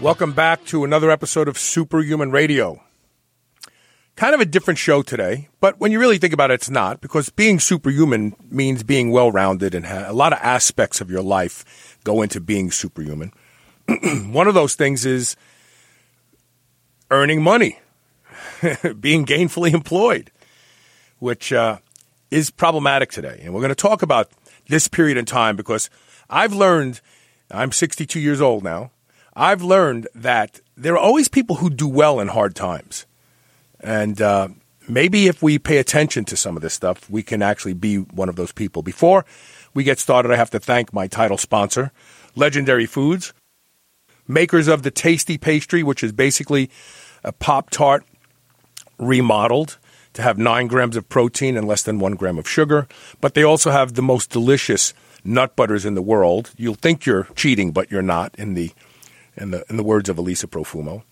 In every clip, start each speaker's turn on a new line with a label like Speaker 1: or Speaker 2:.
Speaker 1: Welcome back to another episode of Superhuman Radio. Kind of a different show today, but when you really think about it, it's not because being superhuman means being well rounded and a lot of aspects of your life go into being superhuman. One of those things is earning money, being gainfully employed, which uh, is problematic today. And we're going to talk about this period in time because I've learned, I'm 62 years old now. I've learned that there are always people who do well in hard times. And uh, maybe if we pay attention to some of this stuff, we can actually be one of those people. Before we get started, I have to thank my title sponsor, Legendary Foods, makers of the Tasty Pastry, which is basically a Pop Tart remodeled to have nine grams of protein and less than one gram of sugar. But they also have the most delicious nut butters in the world. You'll think you're cheating, but you're not in the in the in the words of Elisa Profumo.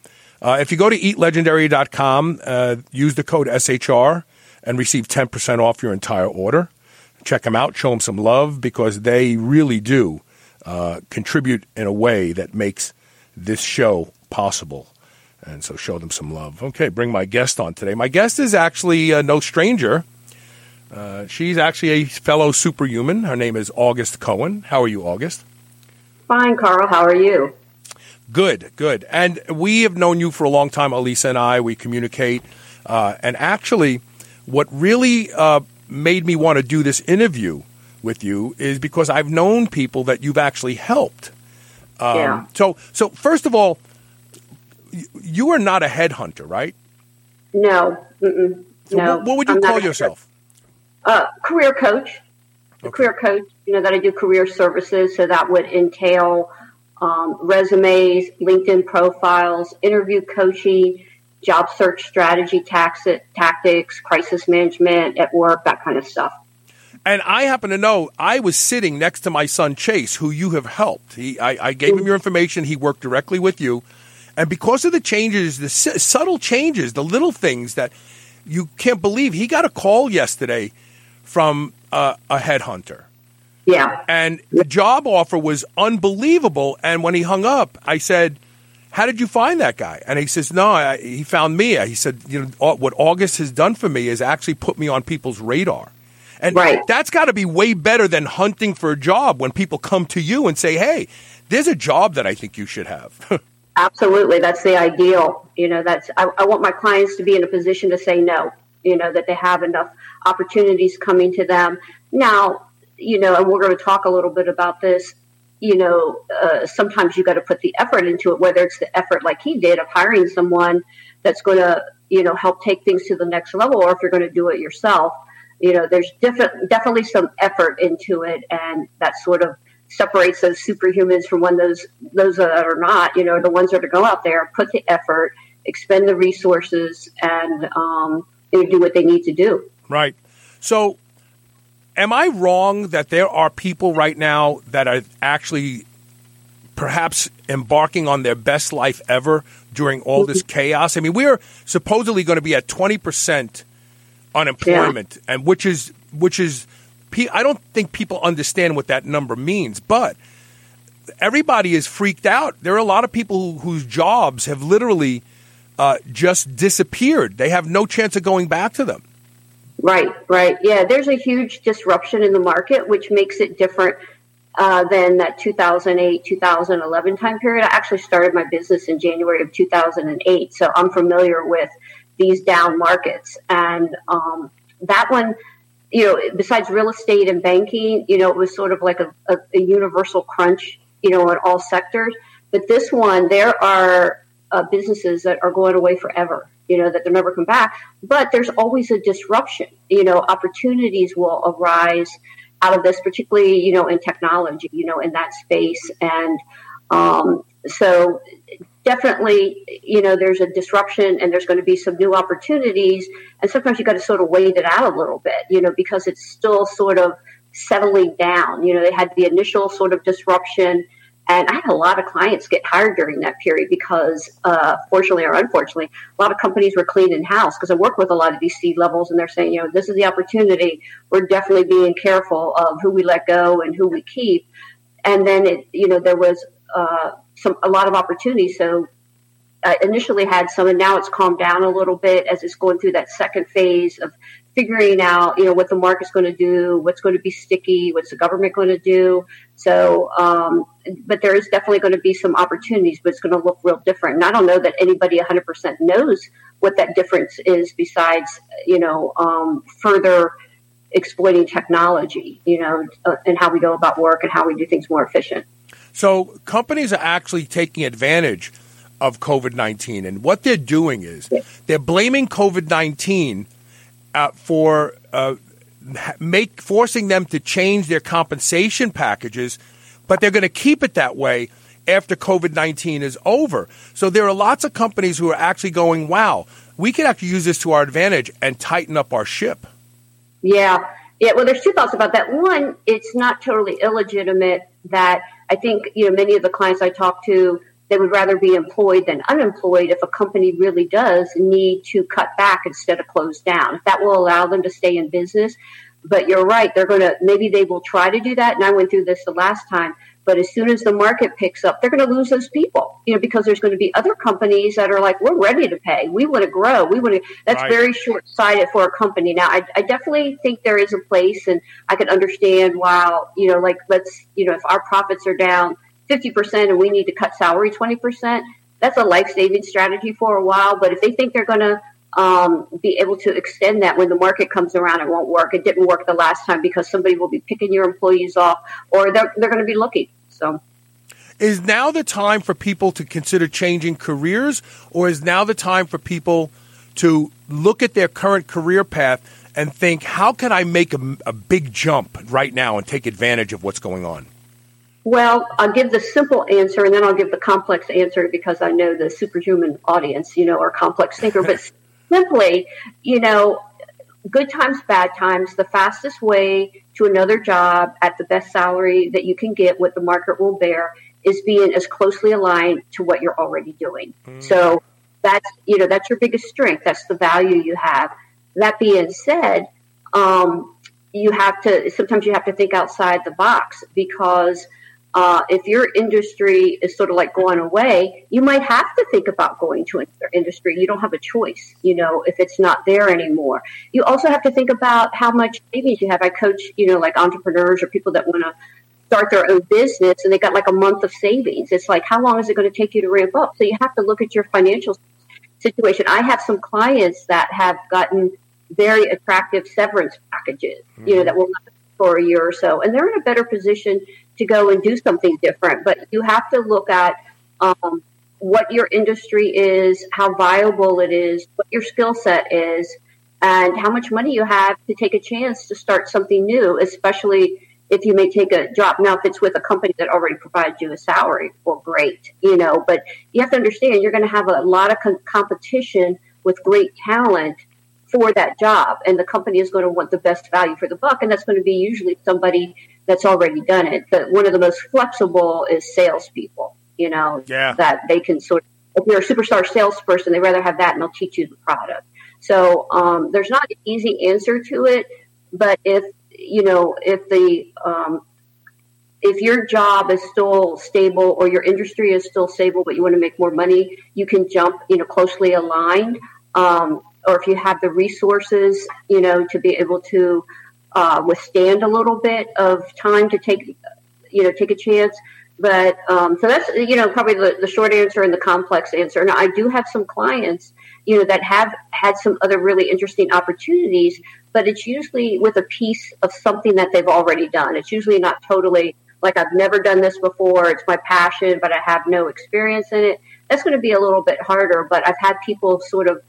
Speaker 1: Uh, if you go to eatlegendary.com, uh, use the code SHR and receive 10% off your entire order. Check them out, show them some love because they really do uh, contribute in a way that makes this show possible. And so show them some love. Okay, bring my guest on today. My guest is actually uh, no stranger. Uh, she's actually a fellow superhuman. Her name is August Cohen. How are you, August?
Speaker 2: Fine, Carl. How are you?
Speaker 1: Good, good. And we have known you for a long time, Elisa and I. We communicate. Uh, and actually, what really uh, made me want to do this interview with you is because I've known people that you've actually helped.
Speaker 2: Um, yeah.
Speaker 1: So, so first of all, you are not a headhunter, right?
Speaker 2: No. Mm-mm.
Speaker 1: So
Speaker 2: no.
Speaker 1: What, what would you
Speaker 2: I'm
Speaker 1: call yourself?
Speaker 2: Uh, career coach. A
Speaker 1: Okay.
Speaker 2: career coach. You know that I do career services, so that would entail um, resumes, LinkedIn profiles, interview coaching, job search strategy, tax tactics, crisis management at work, that kind of stuff.
Speaker 1: And I happen to know I was sitting next to my son Chase, who you have helped. He, I, I gave him your information. He worked directly with you, and because of the changes, the s- subtle changes, the little things that you can't believe, he got a call yesterday from uh, a headhunter,
Speaker 2: Yeah.
Speaker 1: and the job offer was unbelievable. And when he hung up, I said. How did you find that guy? And he says, No, I, he found me. He said, You know, what August has done for me is actually put me on people's radar. And
Speaker 2: Right.
Speaker 1: that's got to be way better than hunting for a job when people come to you and say, hey, there's a job that I think you should have.
Speaker 2: Absolutely, that's the ideal. You know, that's I, I want my clients to be in a position to say no. You know that they have enough opportunities coming to them now. You know, and we're going to talk a little bit about this. You know, uh, sometimes you got to put the effort into it, whether it's the effort like he did of hiring someone that's going to you know help take things to the next level, or if you're going to do it yourself. You know, there's different, definitely some effort into it, and that sort of separates those superhumans from when those those that are not. You know, the ones that are go out there, put the effort, expend the resources, and um, do what they need to do.
Speaker 1: right. So, am I wrong that there are people right now that are actually perhaps embarking on their best life ever during all this chaos? I mean, we're supposedly going to be at 20% unemployment, and which is, which is, I don't think people understand what that number means, but everybody is freaked out. There are a lot of people who, whose jobs have literally uh, just disappeared. They have no chance of going back to them.
Speaker 2: Right, right. Yeah, there's a huge disruption in the market, which makes it different uh, than that 2008, 2011 time period. I actually started my business in January of 2008, so I'm familiar with these down markets. And um, that one, you know, besides real estate and banking, you know, it was sort of like a, a, a universal crunch, you know, in all sectors. But this one, there are uh, businesses that are going away forever, you know, that they'll never come back. But there's always a disruption. You know, opportunities will arise out of this, particularly, you know, in technology, you know, in that space. And um, so definitely, you know, there's a disruption and there's going to be some new opportunities. And sometimes you got to sort of wait it out a little bit, you know, because it's still sort of settling down. You know, they had the initial sort of disruption. And I had a lot of clients get hired during that period because, uh, fortunately or unfortunately, a lot of companies were cleaning house because I work with a lot of these C levels and they're saying, you know, this is the opportunity. We're definitely being careful of who we let go and who we keep. And then it, you know, there was uh, some a lot of opportunity. So I initially had some, and now it's calmed down a little bit as it's going through that second phase of figuring out, you know, what the market's going to do, what's going to be sticky, what's the government going to do. So, um, but there is definitely going to be some opportunities, but it's going to look real different. And I don't know that anybody 100% knows what that difference is besides, you know, um, further exploiting technology, you know, uh, and how we go about work and how we do things more efficient.
Speaker 1: So companies are actually taking advantage of COVID 19. And what they're doing is they're blaming COVID 19 uh, for uh, make forcing them to change their compensation packages, but they're going to keep it that way after COVID 19 is over. So there are lots of companies who are actually going, wow, we can actually use this to our advantage and tighten up our ship.
Speaker 2: Yeah. Yeah. Well, there's two thoughts about that. One, it's not totally illegitimate that I think, you know, many of the clients I talk to, they would rather be employed than unemployed if a company really does need to cut back instead of close down. If that will allow them to stay in business. But you're right, they're going to, maybe they will try to do that. And I went through this the last time. But as soon as the market picks up, they're going to lose those people, you know, because there's going to be other companies that are like, we're ready to pay. We want to grow. We want to, that's right. very short sighted for a company. Now, I, I definitely think there is a place and I can understand while, you know, like let's, you know, if our profits are down 50% and we need to cut salary 20%, that's a life saving strategy for a while. But if they think they're going to um, be able to extend that when the market comes around. It won't work. It didn't work the last time because somebody will be picking your employees off, or they're they're going to be looking. So.
Speaker 1: Is now the time for people to consider changing careers, or is now the time for people to look at their current career path and think, how can I make a, a big jump right now and take advantage of what's going on?
Speaker 2: Well, I'll give the simple answer and then I'll give the complex answer because I know the superhuman audience, you know, are complex thinker. But simply, you know, good times, bad times, the fastest way to another job at the best salary that you can get, what the market will bear, is being as closely aligned to what you're already doing. Mm. So that's you know that's your biggest strength. That's the value you have. That being said, um, you have to sometimes you have to think outside the box because uh, if your industry is sort of like going away, you might have to think about going to another industry. You don't have a choice, you know, if it's not there anymore. You also have to think about how much savings you have. I coach, you know, like entrepreneurs or people that want to start their own business and they got like a month of savings. It's like, how long is it going to take you to ramp up? So you have to look at your financial situation. I have some clients that have gotten very attractive severance packages, mm-hmm. you know, mm-hmm. that will last for a year or so, and they're in a better position to go and do something different. But you have to look at um, what your industry is, how viable it is, what your skill set is, and how much money you have to take a chance to start something new, especially if you may take a job. Now, if it's with a company that already provides you a salary, well, great, you know, but you have to understand you're going to have a lot of com- competition with great talent for that job. And the company is going to want the best value for the buck. And that's going to be usually somebody that's already done it. But one of the most flexible is salespeople, you know,
Speaker 1: yeah.
Speaker 2: that they can sort of, if you're a superstar salesperson, they rather have that and they'll teach you the product. So um, there's not an easy answer to it. But if, you know, if the, um, if your job is still stable or your industry is still stable, but you want to make more money, you can jump, you know, closely aligned. Um, or if you have the resources, you know, to be able to uh, withstand a little bit of time to take, you know, take a chance. But um, so that's you know probably the, the short answer and the complex answer. Now I do have some clients, you know, that have had some other really interesting opportunities, but it's usually with a piece of something that they've already done. It's usually not totally like I've never done this before. It's my passion, but I have no experience in it. That's going to be a little bit harder. But I've had people sort of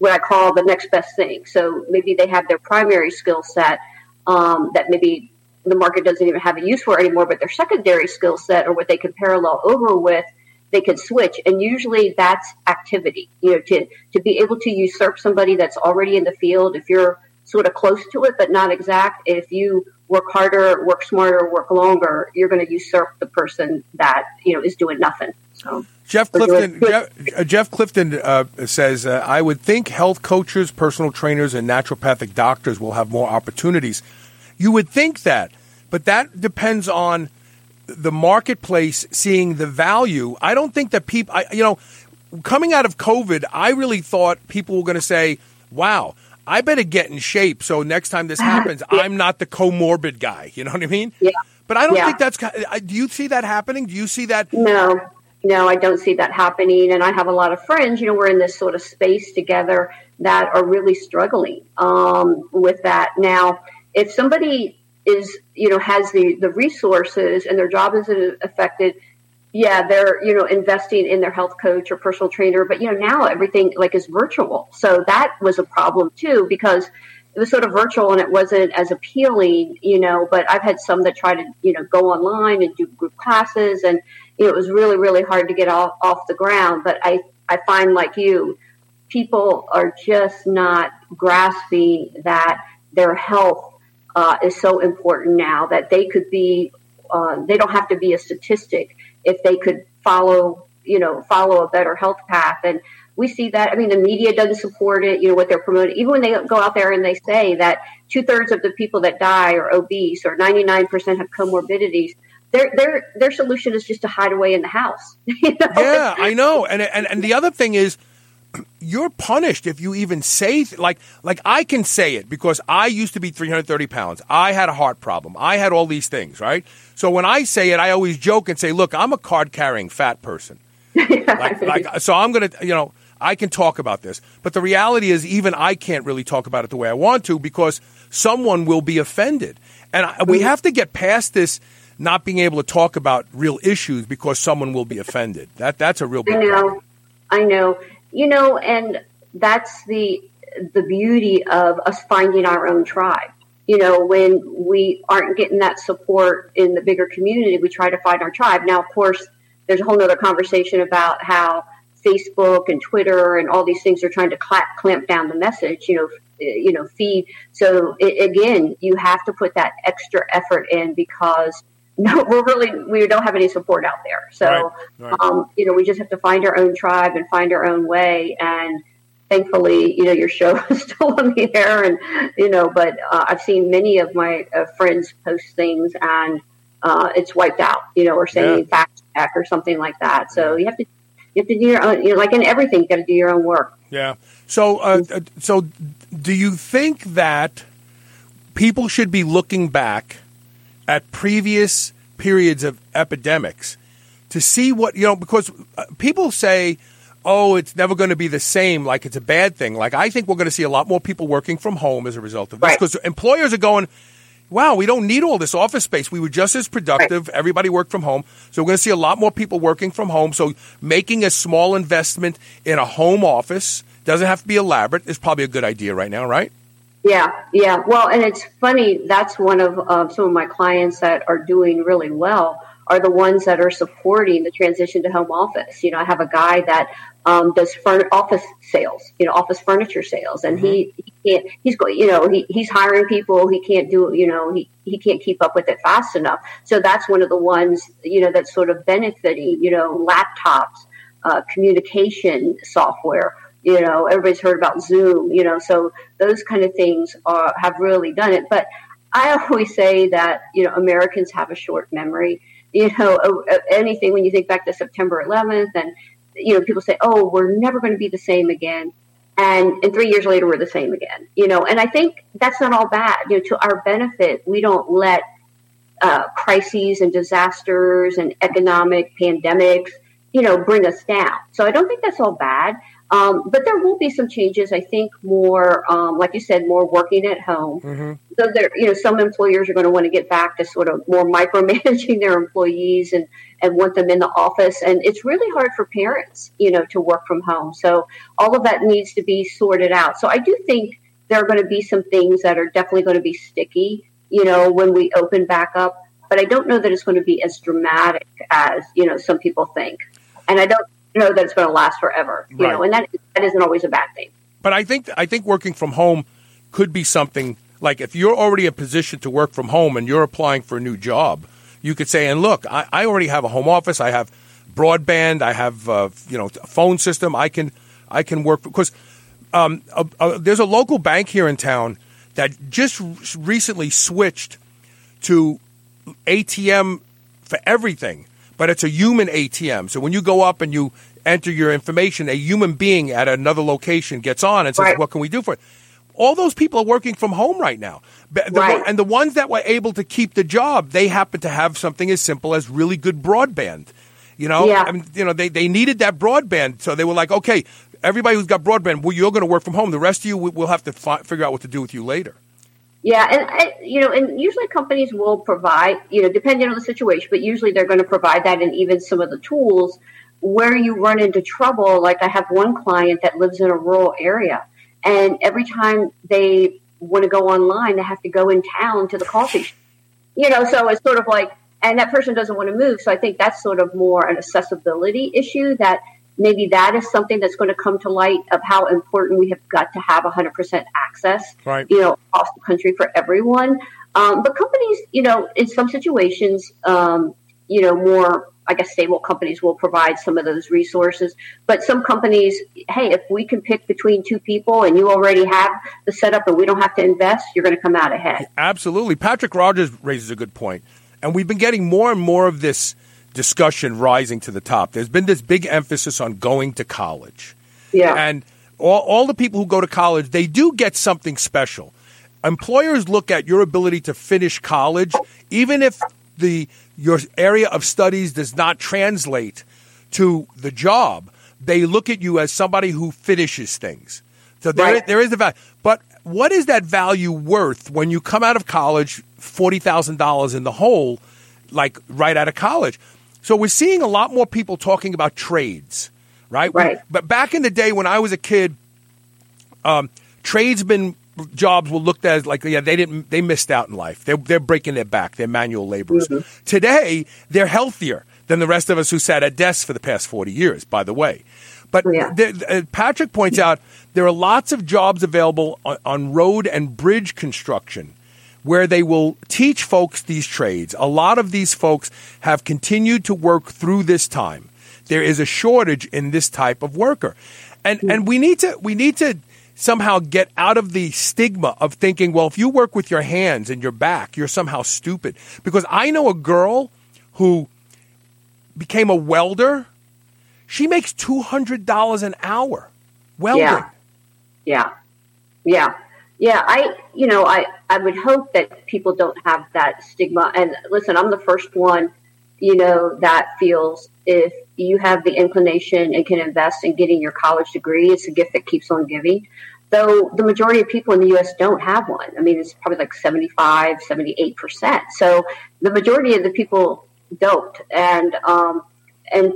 Speaker 2: what I call the next best thing. So maybe they have their primary skill set um, that maybe the market doesn't even have a use for anymore, but their secondary skill set or what they can parallel over with they could switch. And usually that's activity, you know, to, to be able to usurp somebody that's already in the field. If you're sort of close to it, but not exact, if you work harder, work smarter, work longer, you're going to usurp the person that, you know, is doing nothing. So.
Speaker 1: Jeff Clifton, Jeff, uh, Jeff, Clifton uh, says, uh, I would think health coaches, personal trainers, and naturopathic doctors will have more opportunities. You would think that, but that depends on the marketplace seeing the value. I don't think that people, I, you know, coming out of COVID, I really thought people were going to say, wow, I better get in shape so next time this happens, yeah. I'm not the comorbid guy. You know what I mean?
Speaker 2: Yeah.
Speaker 1: But I don't
Speaker 2: yeah.
Speaker 1: think that's. Do you see that happening? Do you see that?
Speaker 2: No, no, I don't see that happening. And I have a lot of friends. You know, we're in this sort of space together that are really struggling um, with that. Now, if somebody is you know has the the resources and their job isn't affected yeah they're you know investing in their health coach or personal trainer but you know now everything like is virtual so that was a problem too because it was sort of virtual and it wasn't as appealing you know but i've had some that try to you know go online and do group classes and it was really really hard to get off off the ground but i i find like you people are just not grasping that their health uh, is so important now that they could be, uh, they don't have to be a statistic if they could follow, you know, follow a better health path. And we see that. I mean, the media doesn't support it. You know what they're promoting. Even when they go out there and they say that two thirds of the people that die are obese or ninety nine percent have comorbidities. Their, their their solution is just to hide away in the house. You know?
Speaker 1: Yeah, I know. And, and and the other thing is, you're punished if you even say like like I can say it because I used to be 330 pounds. I had a heart problem. I had all these things, right? So when I say it, I always joke and say, "Look, I'm a card carrying fat person." like, like so, I'm gonna you know I can talk about this, but the reality is even I can't really talk about it the way I want to because someone will be offended, and I, we mm-hmm. have to get past this not being able to talk about real issues because someone will be offended. That that's a real big
Speaker 2: I know.
Speaker 1: Problem.
Speaker 2: I know you know, and that's the the beauty of us finding our own tribe. You know, when we aren't getting that support in the bigger community, we try to find our tribe. Now, of course, there's a whole other conversation about how Facebook and Twitter and all these things are trying to clamp, clamp down the message, you know, eh, you know, feed. So it, again, you have to put that extra effort in because no, we're really we don't have any support out there. So, right, right. Um, you know, we just have to find our own tribe and find our own way. And thankfully, you know, your show is still on the air, and you know, but uh, I've seen many of my uh, friends post things and uh, it's wiped out, you know, or saying yeah. fact check or something like that. So you have to you have to do your own, you know, like in everything, you got to do your own work.
Speaker 1: Yeah. So, uh, uh, so do you think that people should be looking back? At previous periods of epidemics to see what, you know, because uh, people say, oh, it's never going to be the same, like it's a bad thing. Like, I think we're going to see a lot more people working from home as a result of this because right. employers are going, wow, we don't need all this office space. We were just as productive. Right. Everybody worked from home. So we're going to see a lot more people working from home. So making a small investment in a home office doesn't have to be elaborate is probably a good idea right now, right?
Speaker 2: Yeah, yeah. Well, and it's funny. That's one of uh, some of my clients that are doing really well are the ones that are supporting the transition to home office. You know, I have a guy that um, does furn- office sales, you know, office furniture sales, and mm-hmm. he, he can't. He's going, you know, he, he's hiring people. He can't do, you know, he he can't keep up with it fast enough. So that's one of the ones, you know, that's sort of benefiting. You know, laptops, uh, communication software you know everybody's heard about zoom you know so those kind of things are have really done it. But i always say that you know americans have a short memory. You know anything when you think back to september 11th and you know people say oh we're never going to be the same again. And and three years later we're the same again you know? And i think that's not all bad. You know to our benefit we don't let uh, crises and disasters and economic pandemics you know bring us down. So i don't think that's all bad um, but there will be some changes. I think more, um, like you said, more working at home. Mm-hmm. So there, you know, some employers are going to want to get back to sort of more micromanaging their employees and and want them in the office. And it's really hard for parents, you know, to work from home. So all of that needs to be sorted out. So I do think there are going to be some things that are definitely going to be sticky, you know, when we open back up. But I don't know that it's going to be as dramatic as you know some people think. and I don't know that it's going to last forever. You
Speaker 1: Right.
Speaker 2: know, and that that isn't always a bad thing.
Speaker 1: But I think I think working from home could be something like if you're already in a position to work from home and you're applying for a new job, you could say, "And look, I, I already have a home office. I have broadband. I have uh, you know a phone system. I can I can work because um, uh, uh, there's a local bank here in town that just recently switched to ATM for everything, but it's a human ATM. So when you go up and you enter your information, a human being at another location gets on and says,
Speaker 2: Right.
Speaker 1: "What can we do for it?" All those people are working from home right now, the
Speaker 2: Right.
Speaker 1: and the ones that were able to keep the job, they happen to have something as simple as really good broadband. You know,
Speaker 2: Yeah.
Speaker 1: I mean, you know, they, they needed that broadband, so they were like, "Okay, everybody who's got broadband, well, you're going to work from home. The rest of you, we- we'll have to fi- figure out what to do with you later."
Speaker 2: Yeah, and I, you know, and usually companies will provide, you know, depending on the situation, but usually they're going to provide that and even some of the tools where you run into trouble. Like I have one client that lives in a rural area, and every time they want to go online, they have to go in town to the coffee shop. You know, so it's sort of like, and that person doesn't want to move. So I think that's sort of more an accessibility issue that maybe that is something that's going to come to light of how important we have got to have 100% access,
Speaker 1: Right.
Speaker 2: you know, across the country for everyone. Um, but companies, you know, in some situations, um, you know, more, I guess, stable companies will provide some of those resources. But some companies, hey, if we can pick between two people and you already have the setup and we don't have to invest, you're going to come out ahead.
Speaker 1: Absolutely. Patrick Rogers raises a good point. And we've been getting more and more of this discussion rising to the top. There's been this big emphasis on going to college.
Speaker 2: Yeah.
Speaker 1: And all, all the people who go to college, they do get something special. Employers look at your ability to finish college, even if the your area of studies does not translate to the job. They look at you as somebody who finishes things. So there,
Speaker 2: Right.
Speaker 1: there is the value. But what is that value worth when you come out of college, forty thousand dollars in the hole, like right out of college? So we're seeing a lot more people talking about trades, right?
Speaker 2: Right.
Speaker 1: But back in the day when I was a kid, um, tradesmen jobs were looked at as like yeah they didn't they missed out in life. They're they're breaking their back. They're manual laborers. Today they're healthier than the rest of us who sat at desks for the past forty years. By the way. But
Speaker 2: Yeah.
Speaker 1: there, uh, Patrick points out there are lots of jobs available on, on road and bridge construction where they will teach folks these trades. A lot of these folks have continued to work through this time. There is a shortage in this type of worker. And hmm. and we need to we need to somehow get out of the stigma of thinking, well, if you work with your hands and your back, you're somehow stupid. Because I know a girl who became a welder. She makes two hundred dollars an hour welding.
Speaker 2: Yeah. Yeah. Yeah. Yeah. I, you know, I, I would hope that people don't have that stigma. And listen, I'm the first one, you know, that feels if you have the inclination and can invest in getting your college degree, it's a gift that keeps on giving. Though the majority of people in the U.S. don't have one. I mean, it's probably like 75, 78%. So the majority of the people don't. And, um, and,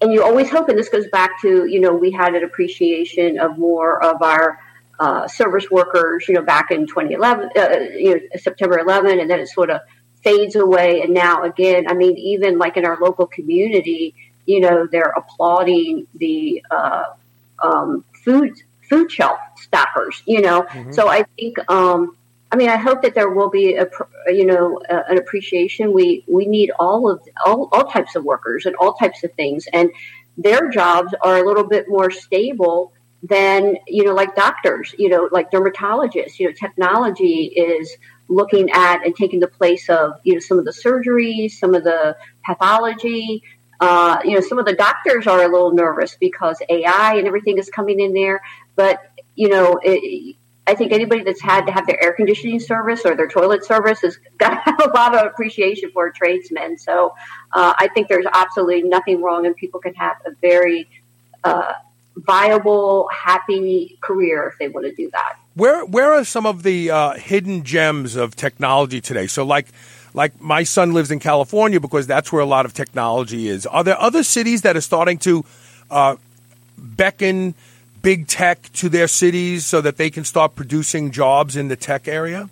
Speaker 2: and you always hope, and this goes back to, you know, we had an appreciation of more of our uh, service workers, you know, back in 2011, uh, you know, September 11, and then it sort of fades away. And now again, I mean, even like in our local community, you know, they're applauding the uh, um, food food shelf staffers, you know. So I think, um, I mean, I hope that there will be a, you know, uh, an appreciation. We we need all of all, all types of workers and all types of things, and their jobs are a little bit more stable than you know, like doctors, you know, like dermatologists. You know, technology is looking at and taking the place of you know some of the surgeries, some of the pathology. Uh, you know, some of the doctors are a little nervous because AI and everything is coming in there. But you know, it, I think anybody that's had to have their air conditioning service or their toilet service has got to have a lot of appreciation for tradesmen. So uh, I think there's absolutely nothing wrong, and people can have a very uh, viable, happy career if they want to do that.
Speaker 1: Where where are some of the uh, hidden gems of technology today? So like like my son lives in California because that's where a lot of technology is. Are there other cities that are starting to uh, beckon big tech to their cities so that they can start producing jobs in the tech area?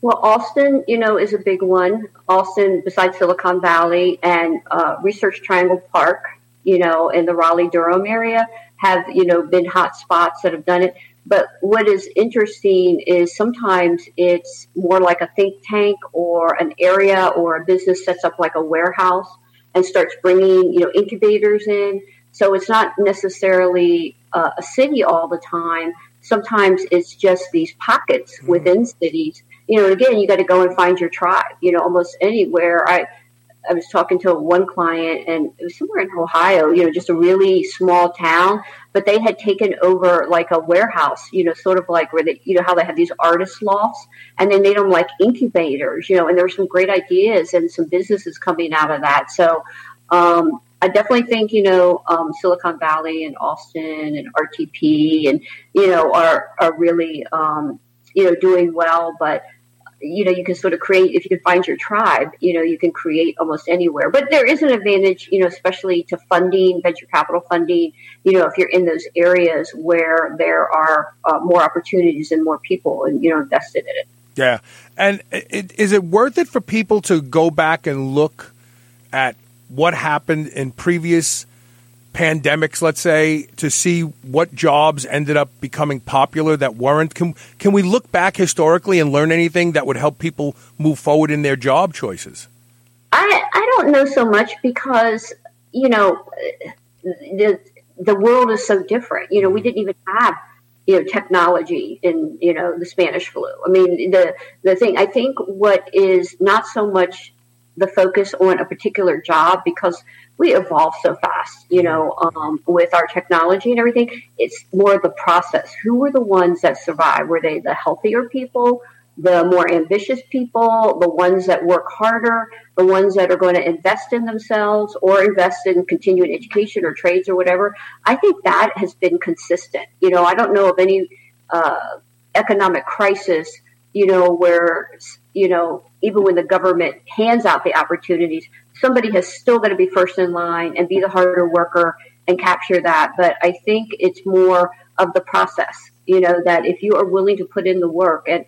Speaker 2: Well, Austin, you know, is a big one. Austin, besides Silicon Valley and uh, Research Triangle Park, you know, in the Raleigh Durham area have, you know, been hot spots that have done it. But what is interesting is sometimes it's more like a think tank or an area or a business sets up like a warehouse and starts bringing, you know, incubators in. So it's not necessarily uh, a city all the time. Sometimes it's just these pockets mm-hmm. within cities. You know, again, you got to go and find your tribe. You know, almost anywhere. I I was talking to one client, and it was somewhere in Ohio. You know, just a really small town, but they had taken over like a warehouse. You know, sort of like where they, you know, how they have these artist lofts, and they made them like incubators. You know, and there were some great ideas and some businesses coming out of that. So. Um, I definitely think you know um, Silicon Valley and Austin and RTP and you know are are really um, you know doing well, but you know you can sort of create if you can find your tribe you know you can create almost anywhere. But there is an advantage you know especially to funding venture capital funding you know if you're in those areas where there are uh, more opportunities and more people and you know invested in it.
Speaker 1: Yeah. And it, is it worth it for people to go back and look at what happened in previous pandemics, let's say, to see what jobs ended up becoming popular that weren't? Can, can we look back historically and learn anything that would help people move forward in their job choices?
Speaker 2: I, I don't know so much because, you know, the, the world is so different. You know, we didn't even have you know technology in you know the Spanish flu. I mean the the thing I think what is not so much the focus on a particular job because we evolve so fast, you know, um, with our technology and everything. It's more the process. Who were the ones that survived? Were they the healthier people, the more ambitious people, the ones that work harder, the ones that are going to invest in themselves or invest in continuing education or trades or whatever? I think that has been consistent. You know, I don't know of any uh, economic crisis, you know, where, you know, even when the government hands out the opportunities, somebody has still got to be first in line and be the harder worker and capture that. But I think it's more of the process, you know, that if you are willing to put in the work and,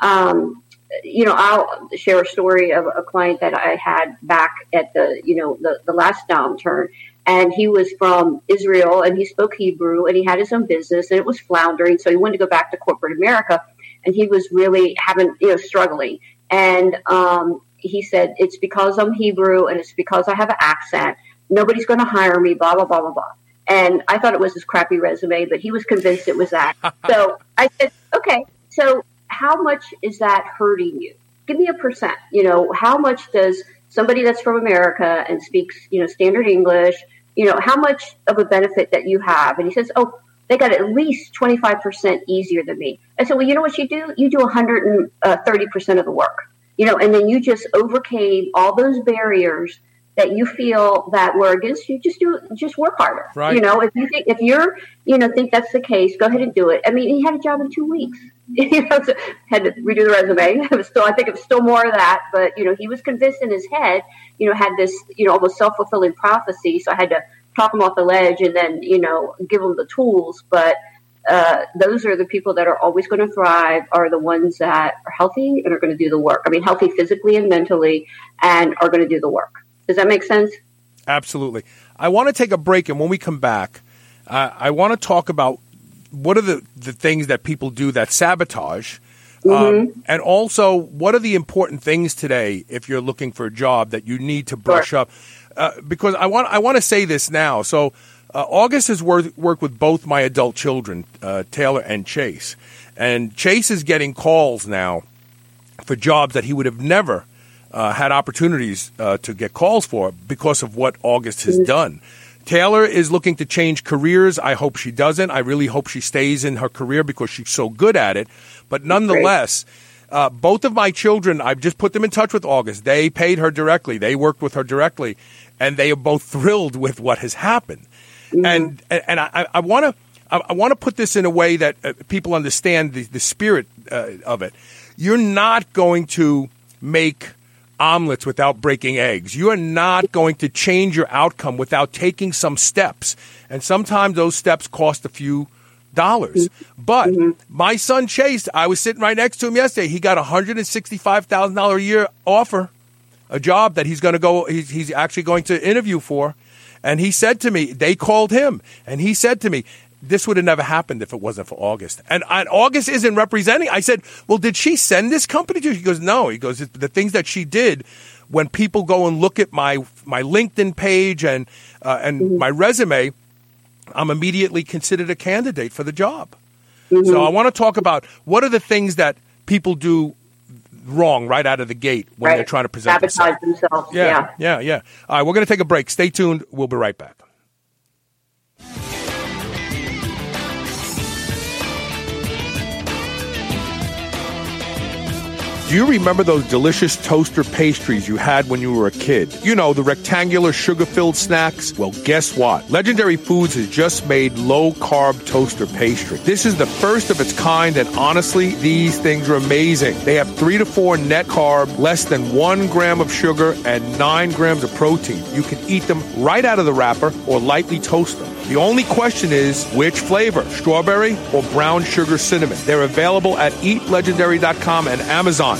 Speaker 2: um, you know, I'll share a story of a client that I had back at the, you know, the, the last downturn. And he was from Israel and he spoke Hebrew and he had his own business and it was floundering. So he wanted to go back to corporate America and he was really having, you know, struggling. And um, he said, It's because I'm Hebrew and it's because I have an accent. Nobody's going to hire me, blah, blah, blah, blah, blah. And I thought it was his crappy resume, but he was convinced it was that. so I said, Okay, so how much is that hurting you? Give me a percent. You know, how much does somebody that's from America and speaks, you know, standard English, you know, how much of a benefit that you have? And he says, Oh, they got at least 25% easier than me. I said, well, you know what you do? You do 130% uh, of the work you know, and then you just overcame all those barriers that you feel that were against you. Just do, just work harder.
Speaker 1: Right.
Speaker 2: You know, if you think, if you're, you know, think that's the case, go ahead and do it. I mean, he had a job in two weeks. you know, so had to redo the resume. It was still, I think it was still more of that, but you know, he was convinced in his head, you know, had this, you know, almost self fulfilling prophecy. So I had to talk him off the ledge and then, you know, give him the tools. But uh, those are the people that are always going to thrive are the ones that are healthy and are going to do the work. I mean, healthy physically and mentally and are going to do the work. Does that make sense?
Speaker 1: Absolutely. I want to take a break, and when we come back, uh, I want to talk about what are the, the things that people do that sabotage. Um, mm-hmm. Um, and also, what are the important things today if you're looking for a job that you need to brush sure. up? Uh, because I want I want to say this now. So uh, August has worked, worked with both my adult children, uh, Taylor and Chase. And Chase is getting calls now for jobs that he would have never uh, had opportunities uh, to get calls for because of what August has done. Taylor is looking to change careers. I hope she doesn't. I really hope she stays in her career because she's so good at it. But nonetheless, uh, both of my children, I've just put them in touch with August. They paid her directly. They worked with her directly, and they are both thrilled with what has happened. Mm-hmm. And and I want to I want to put this in a way that uh, people understand the, the spirit uh, of it. You're not going to make omelets without breaking eggs. You are not going to change your outcome without taking some steps. And sometimes those steps cost a few dollars. Mm-hmm. But mm-hmm. my son Chase, I was sitting right next to him yesterday. He got a $165,000 a year offer, a job that he's going to go, he's, he's actually going to interview for And he said to me, they called him, and he said to me, this would have never happened if it wasn't for August. And, and, August isn't representing. I said, well, did she send this company to you? He goes, no. He goes, the things that she did when people go and look at my my LinkedIn page and uh, and mm-hmm. my resume, I'm immediately considered a candidate for the job. Mm-hmm. So I want to talk about what are the things that people do wrong right out of the gate when
Speaker 2: right.
Speaker 1: they're trying to present
Speaker 2: Sabotage themselves. themselves.
Speaker 1: Yeah, yeah, yeah, yeah. All right, we're going to take a break. Stay tuned. We'll be right back. Do you remember those delicious toaster pastries you had when you were a kid? You know, the rectangular sugar filled snacks? Well, guess what? Legendary Foods has just made low carb toaster pastry. This is the first of its kind, and honestly, these things are amazing. They have three to four net carb, less than one gram of sugar, and nine grams of protein. You can eat them right out of the wrapper or lightly toast them. The only question is which flavor, strawberry or brown sugar cinnamon. They're available at eatlegendary.com and Amazon.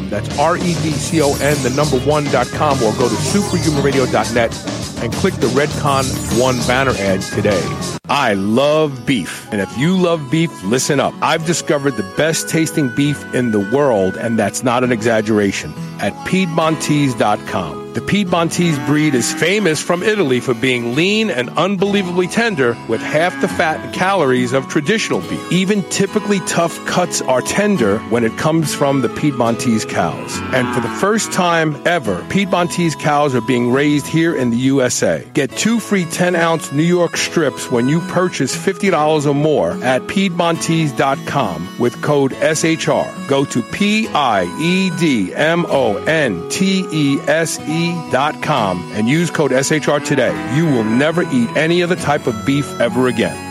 Speaker 1: That's R E D C O N, the number one.com, or go to superhumanradio.net and click the Redcon One banner ad today. I love beef. And if you love beef, listen up. I've discovered the best tasting beef in the world, and that's not an exaggeration, at Piedmontese.com. The Piedmontese breed is famous from Italy for being lean and unbelievably tender with half the fat and calories of traditional beef. Even typically tough cuts are tender when it comes from the Piedmontese cows. And for the first time ever, Piedmontese cows are being raised here in the USA. Get two free 10 ounce New York strips when you purchase $50 or more at Piedmontese.com with code SHR. Go to P I E D M O N T E S E com and use code SHR today. You will never eat any other type of beef ever again.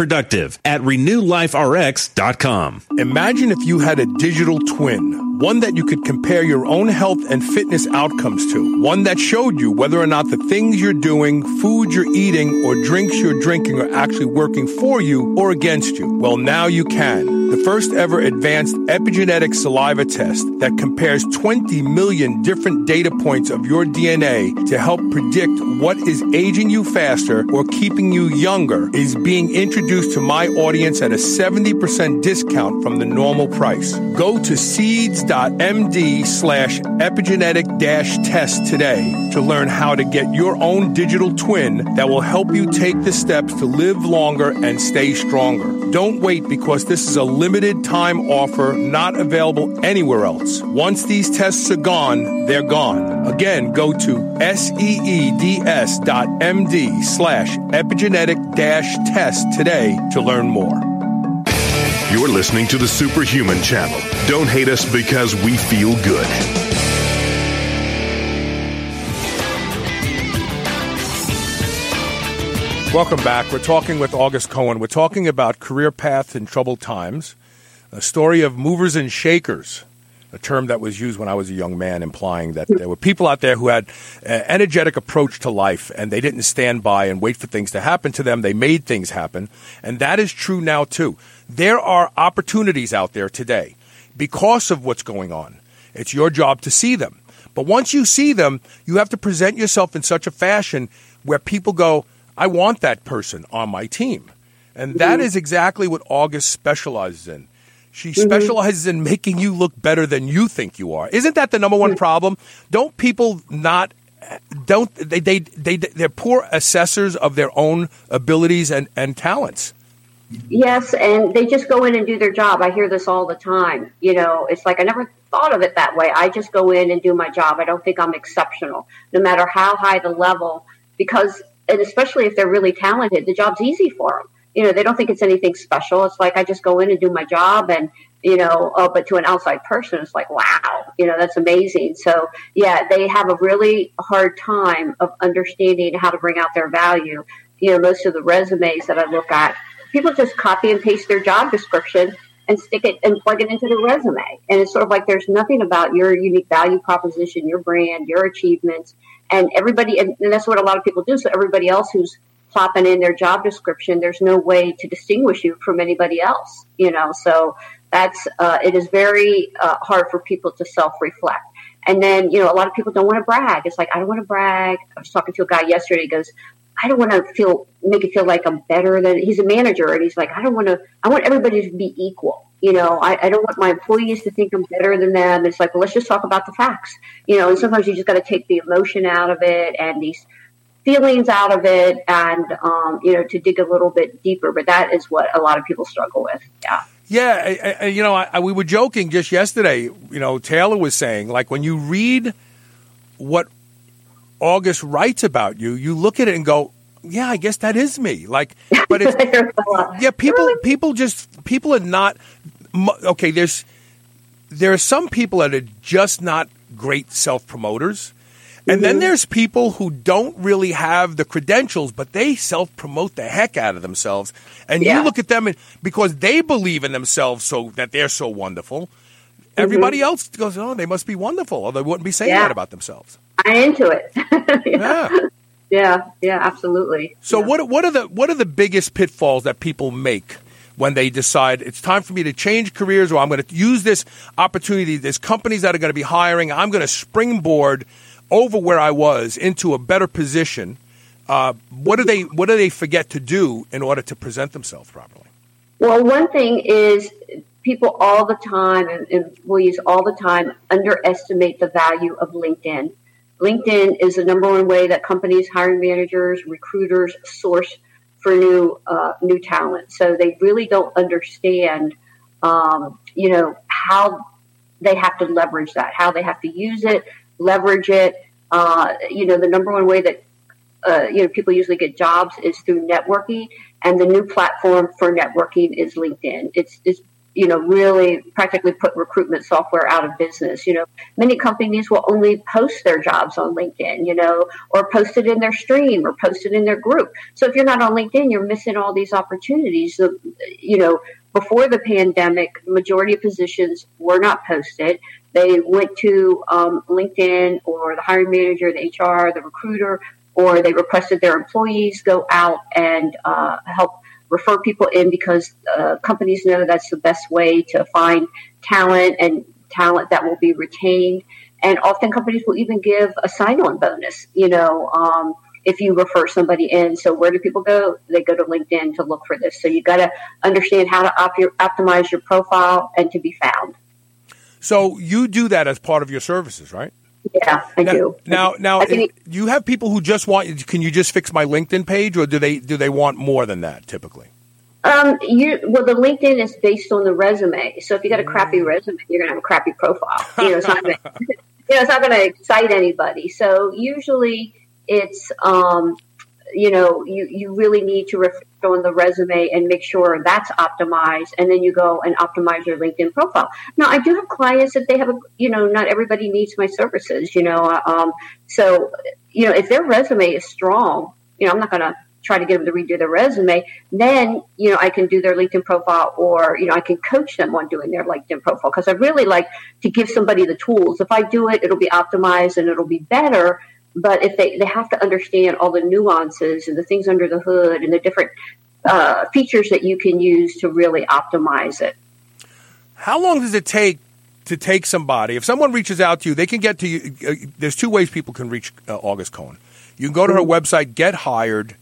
Speaker 3: productive at renewliferx.com.
Speaker 1: Imagine if you had a digital twin, one that you could compare your own health and fitness outcomes to, one that showed you whether or not the things you're doing, food you're eating, or drinks you're drinking are actually working for you or against you. Well, now you can. The first ever advanced epigenetic saliva test that compares 20 million different data points of your DNA to help predict what is aging you faster or keeping you younger is being introduced introduced to my audience at a 70% discount from the normal price. Go to seeds.md slash epigenetic dash test today to learn how to get your own digital twin that will help you take the steps to live longer and stay stronger. Don't wait because this is a limited time offer not available anywhere else. Once these tests are gone, they're gone. Again, go to seeds dot md slash epigenetic dash test today today to learn more.
Speaker 4: You're listening to the Superhuman Channel. Don't hate us because we feel good.
Speaker 1: Welcome back. We're talking with August Cohen. We're talking about career paths in troubled times, a story of movers and shakers a term that was used when I was a young man, implying that there were people out there who had an energetic approach to life and they didn't stand by and wait for things to happen to them. They made things happen. And that is true now, too. There are opportunities out there today because of what's going on. It's your job to see them. But once you see them, you have to present yourself in such a fashion where people go, I want that person on my team. And that mm-hmm. exactly what August specializes in. She mm-hmm. specializes in making you look better than you think you are. Isn't that the number one problem? Don't people not don't they they they they're poor assessors of their own abilities and and talents.
Speaker 2: Yes, and they just go in and do their job. I hear this all the time. You know, it's like I never thought of it that way. I just go in and do my job. I don't think I'm exceptional, no matter how high the level, because, and especially if they're really talented, the job's easy for them. You know, they don't think it's anything special. It's like I just go in and do my job, and you know, uh, but to an outside person, it's like, wow, you know, that's amazing. So, yeah, they have a really hard time of understanding how to bring out their value. You know, most of the resumes that I look at, people just copy and paste their job description and stick it and plug it into the resume. And it's sort of like there's nothing about your unique value proposition, your brand, your achievements, and everybody, and, and that's what a lot of people do. So everybody else who's plopping in their job description, there's no way to distinguish you from anybody else, you know. So that's uh, it is very uh, hard for people to self reflect. And then, you know, a lot of people don't want to brag. It's like, I don't want to brag. I was talking to a guy yesterday. He goes, I don't want to feel make it feel like I'm better than he's a manager and he's like I don't want to I want everybody to be equal you know I, I don't want my employees to think I'm better than them it's like well let's just talk about the facts you know and sometimes you just got to take the emotion out of it and these feelings out of it and um, you know to dig a little bit deeper but that is what a lot of people struggle with yeah
Speaker 1: yeah I, I, you know I, we were joking just yesterday you know Taylor was saying like when you read what August writes about you, you look at it and go, yeah, I guess that is me. Like, but it's yeah, people people just people are not okay. There's there are some people that are just not great self promoters. And then there's people who don't really have the credentials, but they self promote the heck out of themselves. And yeah. you look at them and because they believe in themselves so that they're so wonderful, mm-hmm. everybody else goes, Oh, they must be wonderful, or they wouldn't be saying yeah. that about themselves.
Speaker 2: I'm into it. yeah. yeah. Yeah, yeah, absolutely.
Speaker 1: So what what are the what are the biggest pitfalls that people make when they decide it's time for me to change careers or I'm going to use this opportunity there's companies that are going to be hiring I'm going to springboard over where I was into a better position uh, what do they what do they forget to do in order to present themselves properly?
Speaker 2: Well, one thing is people all the time and employees all the time underestimate the value of LinkedIn LinkedIn is the number one way that companies, hiring managers, recruiters source for new uh, new talent. So they really don't understand, um, you know, how they have to leverage that, how they have to use it, leverage it. Uh, you know, the number one way that uh, you know people usually get jobs is through networking, and the new platform for networking is LinkedIn. It's it's you know, really practically put recruitment software out of business. You know, many companies will only post their jobs on LinkedIn, you know, or post it in their stream or post it in their group. So if you're not on LinkedIn, you're missing all these opportunities. So, you know, before the pandemic, majority of positions were not posted. They went to um, LinkedIn or the hiring manager, the HR, the recruiter, or they requested their employees go out and uh, help refer people in because uh, companies know that's the best way to find talent and talent that will be retained. And often companies will even give a sign-on bonus, you know, um, if you refer somebody in. So where do people go? They go to LinkedIn to look for this. So you got to understand how to op- your, optimize your profile and to be found.
Speaker 1: So you do that as part of your services, right?
Speaker 2: Yeah, I
Speaker 1: now,
Speaker 2: do.
Speaker 1: Now, now, you have people who just want. Can you just fix my LinkedIn page, or do they do they want more than that typically?
Speaker 2: Um, you well, the LinkedIn is based on the resume. So if you got a crappy mm. resume, you're gonna have a crappy profile. You know, it's not gonna, you know, it's not going to excite anybody. So usually, it's um, you know, you you really need to reflect on the resume and make sure that's optimized, and then you go and optimize your LinkedIn profile. Now, I do have clients that they have, a, you know, not everybody needs my services, you know, um, so you know, if their resume is strong, you know, I'm not going to try to get them to redo their resume, then, you know, I can do their LinkedIn profile or, you know, I can coach them on doing their LinkedIn profile because I really like to give somebody the tools. If I do it, it'll be optimized and it'll be better but if they, they have to understand all the nuances and the things under the hood and the different uh, features that you can use to really optimize it.
Speaker 1: How long does it take to take somebody? If someone reaches out to you, they can get to you. Uh, there's two ways people can reach uh, August Cohen. You can go to her mm-hmm. website, gethired,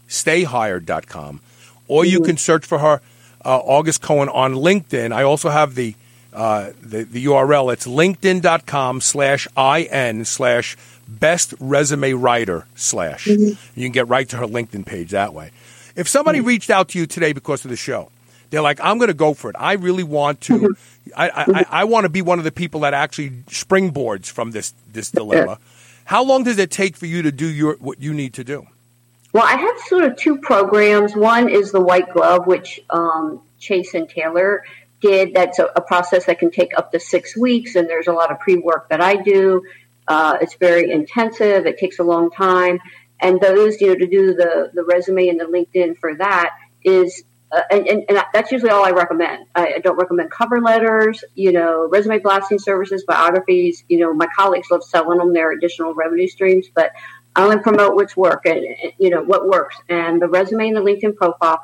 Speaker 1: or you mm-hmm. can search for her, uh, August Cohen, on LinkedIn. I also have the, uh, the, the URL. It's linkedin.com slash IN slash best resume writer slash. Mm-hmm. You can get right to her LinkedIn page that way. If somebody mm-hmm. reached out to you today because of the show, they're like, I'm going to go for it. I really want to. Mm-hmm. I, I, I want to be one of the people that actually springboards from this this dilemma. How long does it take for you to do your what you need to do?
Speaker 2: Well, I have sort of two programs. One is the White Glove, which um, Chase and Taylor did. That's a, a, process that can take up to six weeks, and there's a lot of pre work that I do. Uh, it's very intensive. It takes a long time, and those, you know, to do the the resume and the LinkedIn for that is. Uh, and, and, and, that's usually all I recommend. I, I don't recommend cover letters, you know, resume blasting services, biographies. You know, my colleagues love selling them their additional revenue streams, but I only promote what's work and you know what works. And the resume and the LinkedIn profile,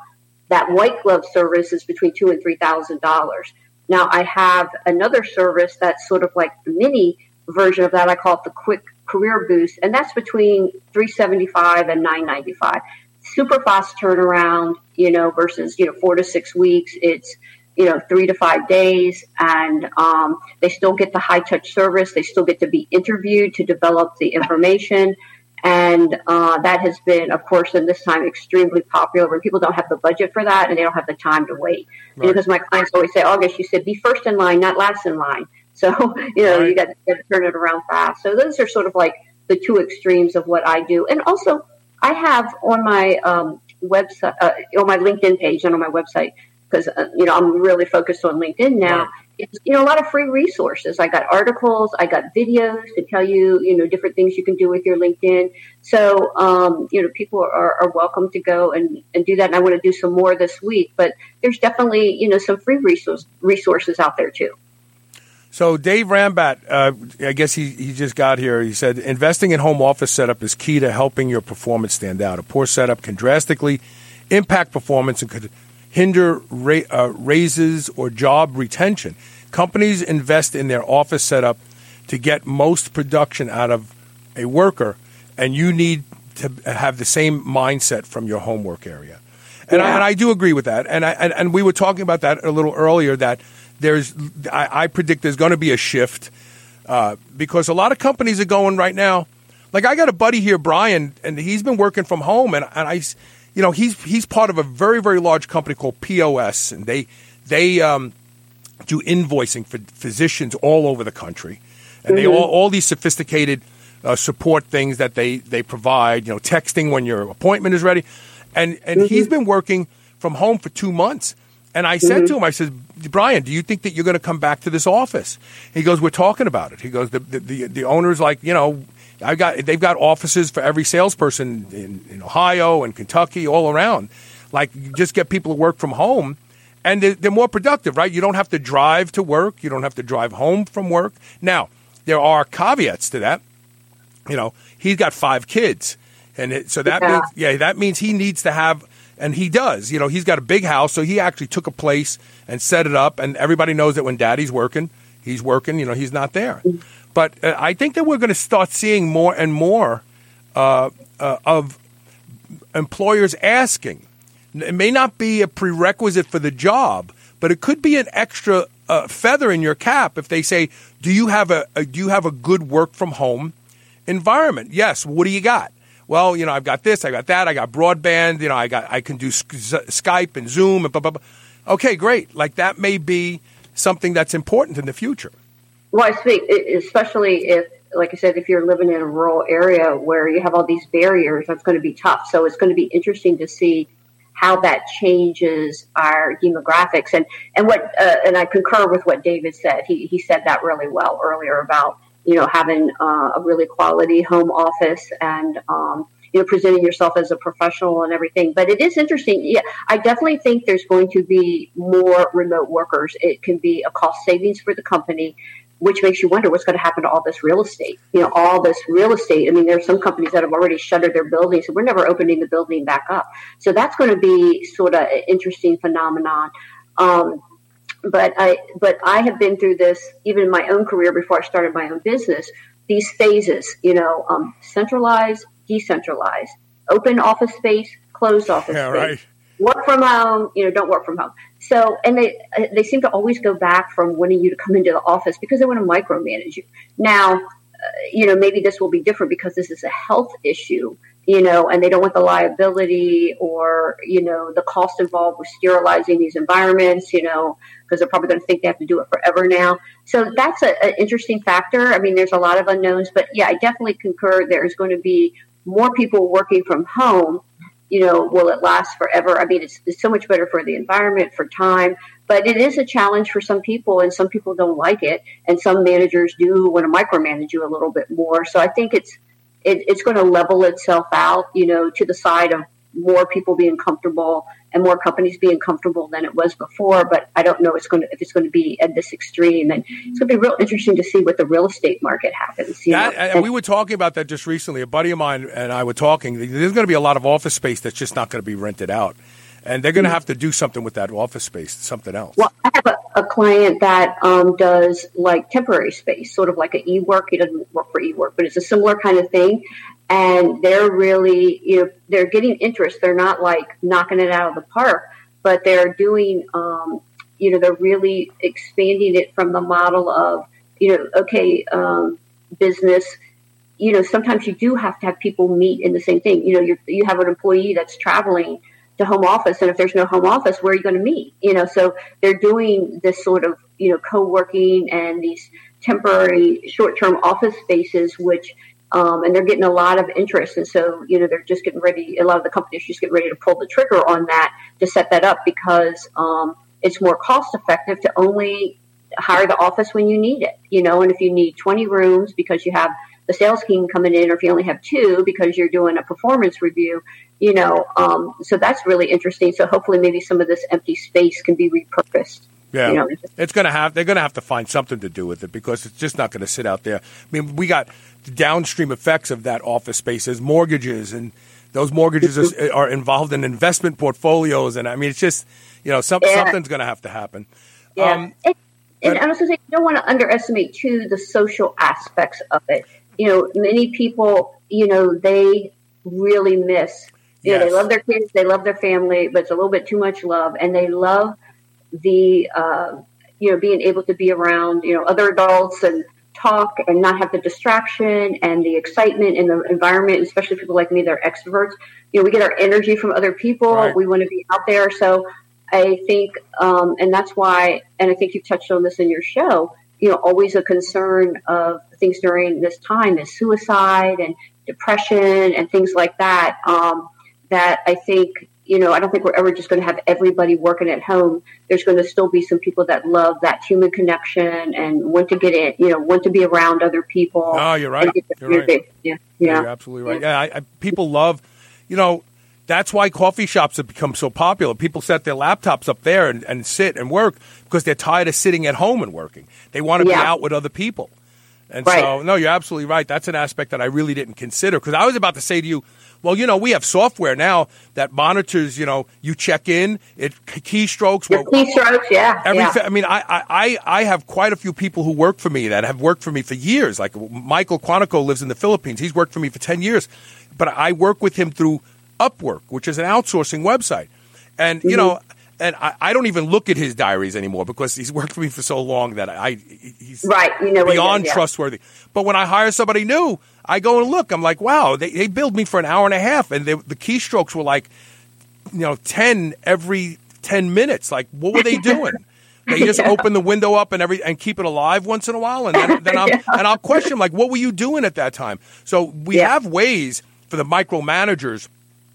Speaker 2: that white glove service is between two and three thousand dollars. Now I have another service that's sort of like mini version of that. I call it the quick career boost, and that's between three seventy five and nine ninety five. Super fast turnaround, you know, versus you know four to six weeks. It's you know three to five days, and um, they still get the high touch service. They still get to be interviewed to develop the information. And uh, that has been, of course, in this time extremely popular where people don't have the budget for that and they don't have the time to wait. Right. Because my clients always say, August, you said be first in line, not last in line. So, you know, right. you got to turn it around fast. So those are sort of like the two extremes of what I do. And also, I have on my um, website, uh, on my LinkedIn page and on my website, because, uh, you know, I'm really focused on LinkedIn now. Right it's, you know, a lot of free resources. I got articles, I got videos to tell you, you know, different things you can do with your LinkedIn. So, um, you know, people are, are welcome to go and, and do that. And I want to do some more this week, but there's definitely, you know, some free resource, resources out there too.
Speaker 1: So Dave Rambat, uh, I guess he, he just got here. He said investing in home office setup is key to helping your performance stand out. A poor setup can drastically impact performance and could hinder ra- uh, raises or job retention. Companies invest in their office setup to get most production out of a worker, and you need to have the same mindset from your homework area. And, yeah. I, and I do agree with that. And, I, and, and we were talking about that a little earlier that there's, I, I predict there's going to be a shift uh, because a lot of companies are going right now. Like I got a buddy here, Brian, and he's been working from home, and, and I, you know, he's he's part of a very very large company called POS, and they they um, do invoicing for physicians all over the country, and mm-hmm. they all all these sophisticated uh, support things that they they provide. You know, texting when your appointment is ready, and and mm-hmm. he's been working from home for two months. And I said mm-hmm. to him, I said, Brian, do you think that you're going to come back to this office? He goes, we're talking about it. He goes, the, the, the, the owner's like, you know, I got they've got offices for every salesperson in, in Ohio and Kentucky, all around. Like you just get people to work from home, and they're, they're more productive, right? You don't have to drive to work. You don't have to drive home from work. Now there are caveats to that. You know, he's got five kids, and it, so that yeah. means yeah, that means he needs to have. And he does. You know, he's got a big house, so he actually took a place and set it up. And everybody knows that when daddy's working, he's working. You know, he's not there. But uh, I think that we're going to start seeing more and more uh, uh, of employers asking. It may not be a prerequisite for the job, but it could be an extra uh, feather in your cap if they say, "Do you have a, a do you have a good work from home environment?" Yes. What do you got? Well, you know, I've got this, I got that, I got broadband. You know, I got I can do Skype and Zoom and blah blah blah. Okay, great. Like that may be something that's important in the future.
Speaker 2: Well, I speak, especially if, like I said, if you're living in a rural area where you have all these barriers, that's going to be tough. So it's going to be interesting to see how that changes our demographics. And and what uh, and I concur with what David said. He he said that really well earlier about you know having uh, a really quality home office and. Um, you know, presenting yourself as a professional and everything. But it is interesting. Yeah, I definitely think there's going to be more remote workers. It can be a cost savings for the company which makes you wonder what's going to happen to all this real estate. You know, all this real estate. I mean, there are some companies that have already shuttered their buildings, and we're never opening the building back up. So that's going to be sort of an interesting phenomenon. Um, but I, but I have been through this even in my own career before I started my own business. These phases, you know, um, centralized, decentralized, open office space, closed office yeah, space. Right work from home, you know, don't work from home. So, and they they seem to always go back from wanting you to come into the office because they want to micromanage you. Now, you know, maybe this will be different because this is a health issue, you know, and they don't want the liability or, you know, the cost involved with sterilizing these environments, you know, because they're probably going to think they have to do it forever now. So that's an interesting factor. I mean, there's a lot of unknowns, but yeah, I definitely concur there's going to be more people working from home. You know, will it last forever? I mean, it's, it's so much better for the environment, for time, but it is a challenge for some people, and some people don't like it, and some managers do want to micromanage you a little bit more. So I think it's it, it's going to level itself out, you know, to the side of more people being comfortable and more companies being comfortable than it was before. But I don't know it's going to, if it's going to be at this extreme. And it's going to be real interesting to see what the real estate market happens.
Speaker 1: That, and we were talking about that just recently. A buddy of mine and I were talking. There's going to be a lot of office space that's just not going to be rented out. And they're going to mm-hmm. have to do something with that office space, something else.
Speaker 2: Well, I have a, a client that um, does like temporary space, sort of like an WeWork. He doesn't work for WeWork, but it's a similar kind of thing and they're really you know they're getting interest. They're not like knocking it out of the park but they're doing um, you know they're really expanding it from the model of you know okay um, business. You know sometimes you do have to have people meet in the same thing. You know you you have an employee that's traveling to home office and if there's no home office where are you going to meet? You know so they're doing this sort of you know co-working and these temporary short-term office spaces which um, and they're getting a lot of interest. And so, you know, they're just getting ready. A lot of the companies just get ready to pull the trigger on that to set that up because um, it's more cost effective to only hire the office when you need it. You know, and if you need 20 rooms because you have the sales team coming in, or if you only have two because you're doing a performance review, you know, um, so that's really interesting. So hopefully, maybe some of this empty space can be repurposed.
Speaker 1: Yeah, you know, it's going to have. They're going to have to find something to do with it because it's just not going to sit out there. I mean, we got the downstream effects of that office space as mortgages, and those mortgages are, are, involved in investment portfolios, and I mean, it's just you know some, yeah. something's going to have to happen.
Speaker 2: Yeah, um, and, and I was going to say you don't want to underestimate too the social aspects of it. You know, many people, you know, they really miss. You yes. know, they love their kids, they love their family, but it's a little bit too much love, and they love the uh, you know being able to be around you know other adults and talk and not have the distraction and the excitement in the environment, especially people like me, they're extroverts. You know, we get our energy from other people. Right. We want to be out there. So I think, um, and that's why, and I think you touched on this in your show, you know, always a concern of things during this time is suicide and depression and things like that. Um, that I think you know, I don't think we're ever just going to have everybody working at home. There's going to still be some people that love that human connection and want to get in, you know, want to be around other people.
Speaker 1: Oh, you're right. You're right.
Speaker 2: Yeah, yeah.
Speaker 1: You're absolutely right. Yeah, I, I, people love, you know, that's why coffee shops have become so popular. People set their laptops up there and, and sit and work because they're tired of sitting at home and working. They want to yeah. be out with other people. And right. so, no, you're absolutely right. That's an aspect that I really didn't consider because I was about to say to you, well, you know, we have software now that monitors. You know, you check in, it keystrokes.
Speaker 2: Well, keystrokes, yeah.
Speaker 1: Everything.
Speaker 2: Yeah.
Speaker 1: I mean, I, I I have quite a few people who work for me that have worked for me for years. Like Michael Quantico lives in the Philippines. He's worked for me for ten years, but I work with him through Upwork, which is an outsourcing website. And you mm-hmm. know, and I, I, don't even look at his diaries anymore because he's worked for me for so long that I he's
Speaker 2: right, you know,
Speaker 1: beyond
Speaker 2: yeah.
Speaker 1: trustworthy. But when I hire somebody new, I go and look. I'm like, wow, they, they billed me for an hour and a half, and they, the keystrokes were like, you know, ten every ten minutes. Like, what were they doing? They just yeah. open the window up and every and keep it alive once in a while, and then, then I'm, yeah. and I'll question like, what were you doing at that time? So we have ways for the micromanagers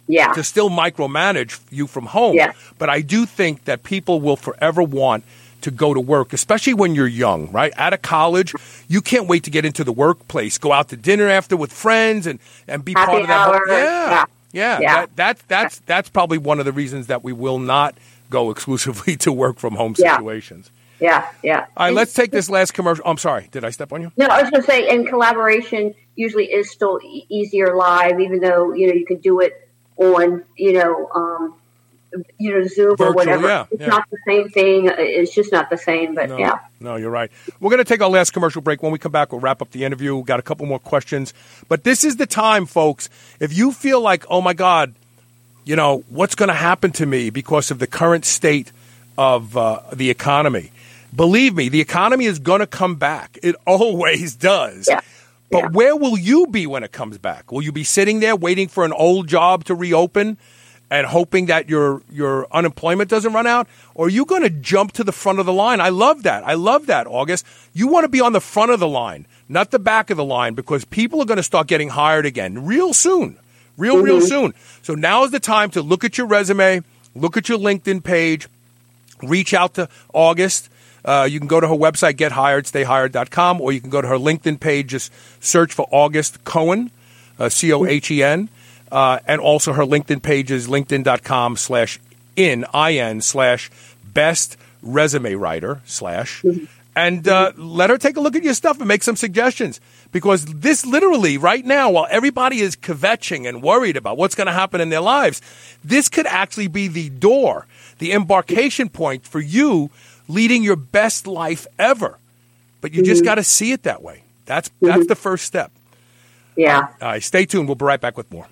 Speaker 2: yeah.
Speaker 1: to still micromanage you from home.
Speaker 2: Yeah.
Speaker 1: But I do think that people will forever want to go to work, especially when you're young, right? Out of college, you can't wait to get into the workplace, go out to dinner after with friends and, and be
Speaker 2: Happy
Speaker 1: part of
Speaker 2: that.
Speaker 1: Whole,
Speaker 2: yeah.
Speaker 1: Yeah. Yeah. yeah. That, that, that's, that's probably one of the reasons that we will not go exclusively to work from home situations.
Speaker 2: Yeah, yeah.
Speaker 1: All right, let's take this last commercial. I'm sorry, did I step on you?
Speaker 2: No, I was going to say, and collaboration usually is still e- easier live, even though you know you can do it on, you know, um, you know, Zoom Virtual, or whatever.
Speaker 1: Yeah,
Speaker 2: it's
Speaker 1: yeah.
Speaker 2: not the same thing. It's just not the same. But
Speaker 1: no,
Speaker 2: yeah.
Speaker 1: No, you're right. We're going to take our last commercial break. When we come back, we'll wrap up the interview. We've got a couple more questions. But this is the time, folks. If you feel like, oh my God, you know, what's going to happen to me because of the current state of uh, the economy? Believe me, the economy is going to come back. It always does.
Speaker 2: Yeah.
Speaker 1: But
Speaker 2: Yeah.
Speaker 1: where will you be when it comes back? Will you be sitting there waiting for an old job to reopen and hoping that your your unemployment doesn't run out? Or are you going to jump to the front of the line? I love that. I love that, August. You want to be on the front of the line, not the back of the line, because people are going to start getting hired again real soon. Real, real mm-hmm. soon. So now is the time to look at your resume, look at your LinkedIn page, reach out to August. Uh, you can go to her website, gethiredstayhired.com, or you can go to her LinkedIn page, just search for August Cohen, uh, C O H E N. Uh, and also her LinkedIn page is linkedin.com slash in, I-N, slash best resume writer, slash. And uh, let her take a look at your stuff and make some suggestions. Because this literally, right now, while everybody is kvetching and worried about what's going to happen in their lives, this could actually be the door, the embarkation point for you leading your best life ever. But you just mm-hmm. got to see it that way. That's mm-hmm. that's the first step.
Speaker 2: Yeah.
Speaker 1: All right, stay tuned. We'll be right back with more.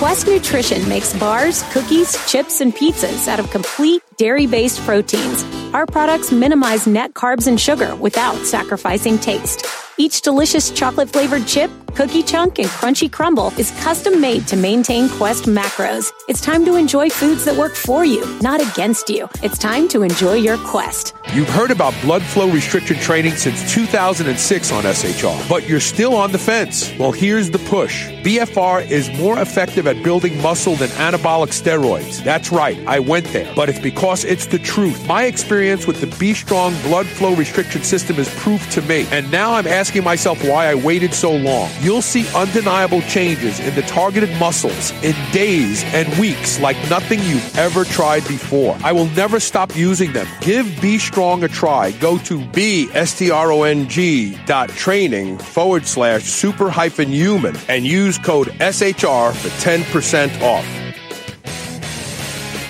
Speaker 5: Quest Nutrition makes bars, cookies, chips, and pizzas out of complete dairy based proteins. Our products minimize net carbs and sugar without sacrificing taste. Each delicious chocolate flavored chip, cookie chunk, and crunchy crumble is custom made to maintain Quest macros. It's time to enjoy foods that work for you, not against you. It's time to enjoy your Quest.
Speaker 1: You've heard about blood flow restriction training since 2006 on SHR, but you're still on the fence. Well, here's the push. BFR is more effective at building muscle than anabolic steroids. That's right, I went there, but it's because it's the truth. My experience with the B Strong blood flow restriction system is proof to me, and now I'm asking myself why I waited so long. You'll see undeniable changes in the targeted muscles in days and weeks like nothing you've ever tried before. I will never stop using them. Give B Strong a try. Go to B S T R O N G dot training forward slash super hyphen human and use code SHR for 10% off.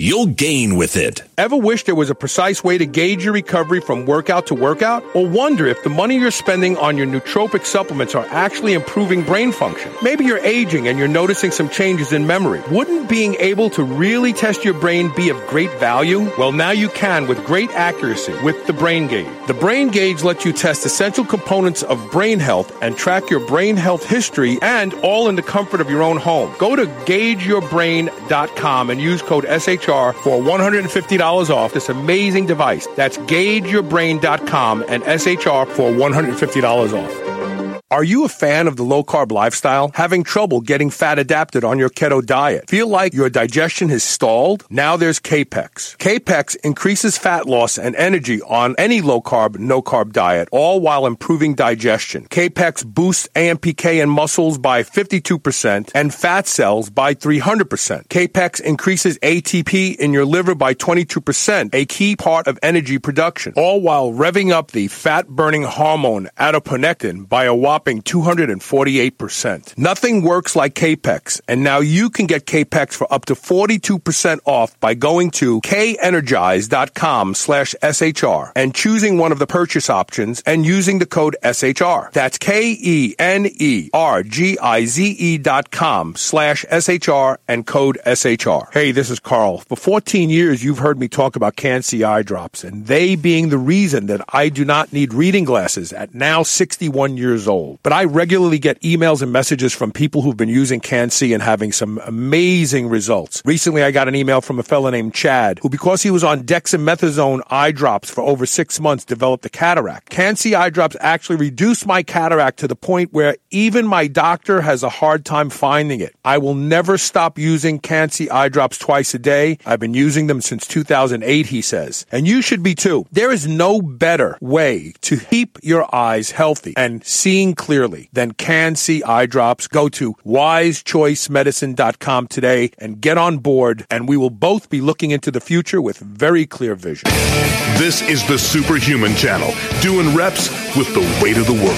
Speaker 3: you'll gain with it.
Speaker 1: Ever wish there was a precise way to gauge your recovery from workout to workout? Or wonder if the money you're spending on your nootropic supplements are actually improving brain function? Maybe you're aging and you're noticing some changes in memory. Wouldn't being able to really test your brain be of great value? Well, now you can with great accuracy with the Brain Gauge. The Brain Gauge lets you test essential components of brain health and track your brain health history and all in the comfort of your own home. Go to gaugeyourbrain.com and use code SHR for $150 off this amazing device. That's gaugeyourbrain.com and SHR for $150 off. Are you a fan of the low carb lifestyle? Having trouble getting fat adapted on your keto diet? Feel like your digestion has stalled? Now there's Capex. Capex increases fat loss and energy on any low carb, no carb diet, all while improving digestion. Capex boosts AMPK in muscles by 52% and fat cells by 300%. Capex increases ATP in your liver by 22%, a key part of energy production, all while revving up the fat burning hormone adiponectin by a whopping 248%. Nothing works like Capex, and now you can get Capex for up to 42% off by going to kenergize.com slash SHR and choosing one of the purchase options and using the code SHR. That's K-E-N-E-R-G-I-Z-E dot com slash SHR and code SHR. Hey, this is Carl. For 14 years, you've heard me talk about Can-C eye drops, and they being the reason that I do not need reading glasses at now 61 years old. But I regularly get emails and messages from people who've been using Can-C and having some amazing results. Recently, I got an email from a fellow named Chad, who because he was on dexamethasone eye drops for over six months, developed a cataract. Can-C eye drops actually reduced my cataract to the point where even my doctor has a hard time finding it. I will never stop using Can-C eye drops twice a day. I've been using them since 2008, he says. And you should be too. There is no better way to keep your eyes healthy and seeing clearly than Can-C eye drops. Go to wisechoicemedicine.com today and get on board, and we will both be looking into the future with very clear vision.
Speaker 4: This is the Superhuman Channel, doing reps with the weight of the world.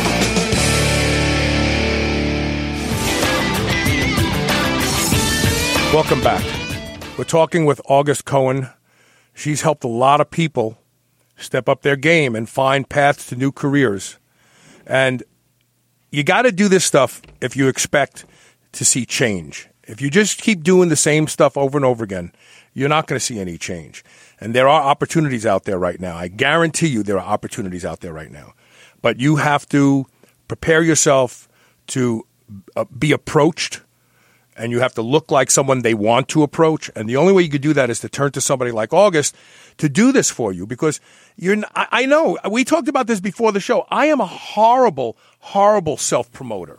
Speaker 1: Welcome back. We're talking with August Cohen. She's helped a lot of people step up their game and find paths to new careers. And you got to do this stuff if you expect to see change. If you just keep doing the same stuff over and over again, you're not going to see any change. And there are opportunities out there right now. I guarantee you there are opportunities out there right now. But you have to prepare yourself to uh, be approached and you have to look like someone they want to approach. And the only way you could do that is to turn to somebody like August to do this for you because you're, I know we talked about this before the show. I am a horrible, horrible self promoter.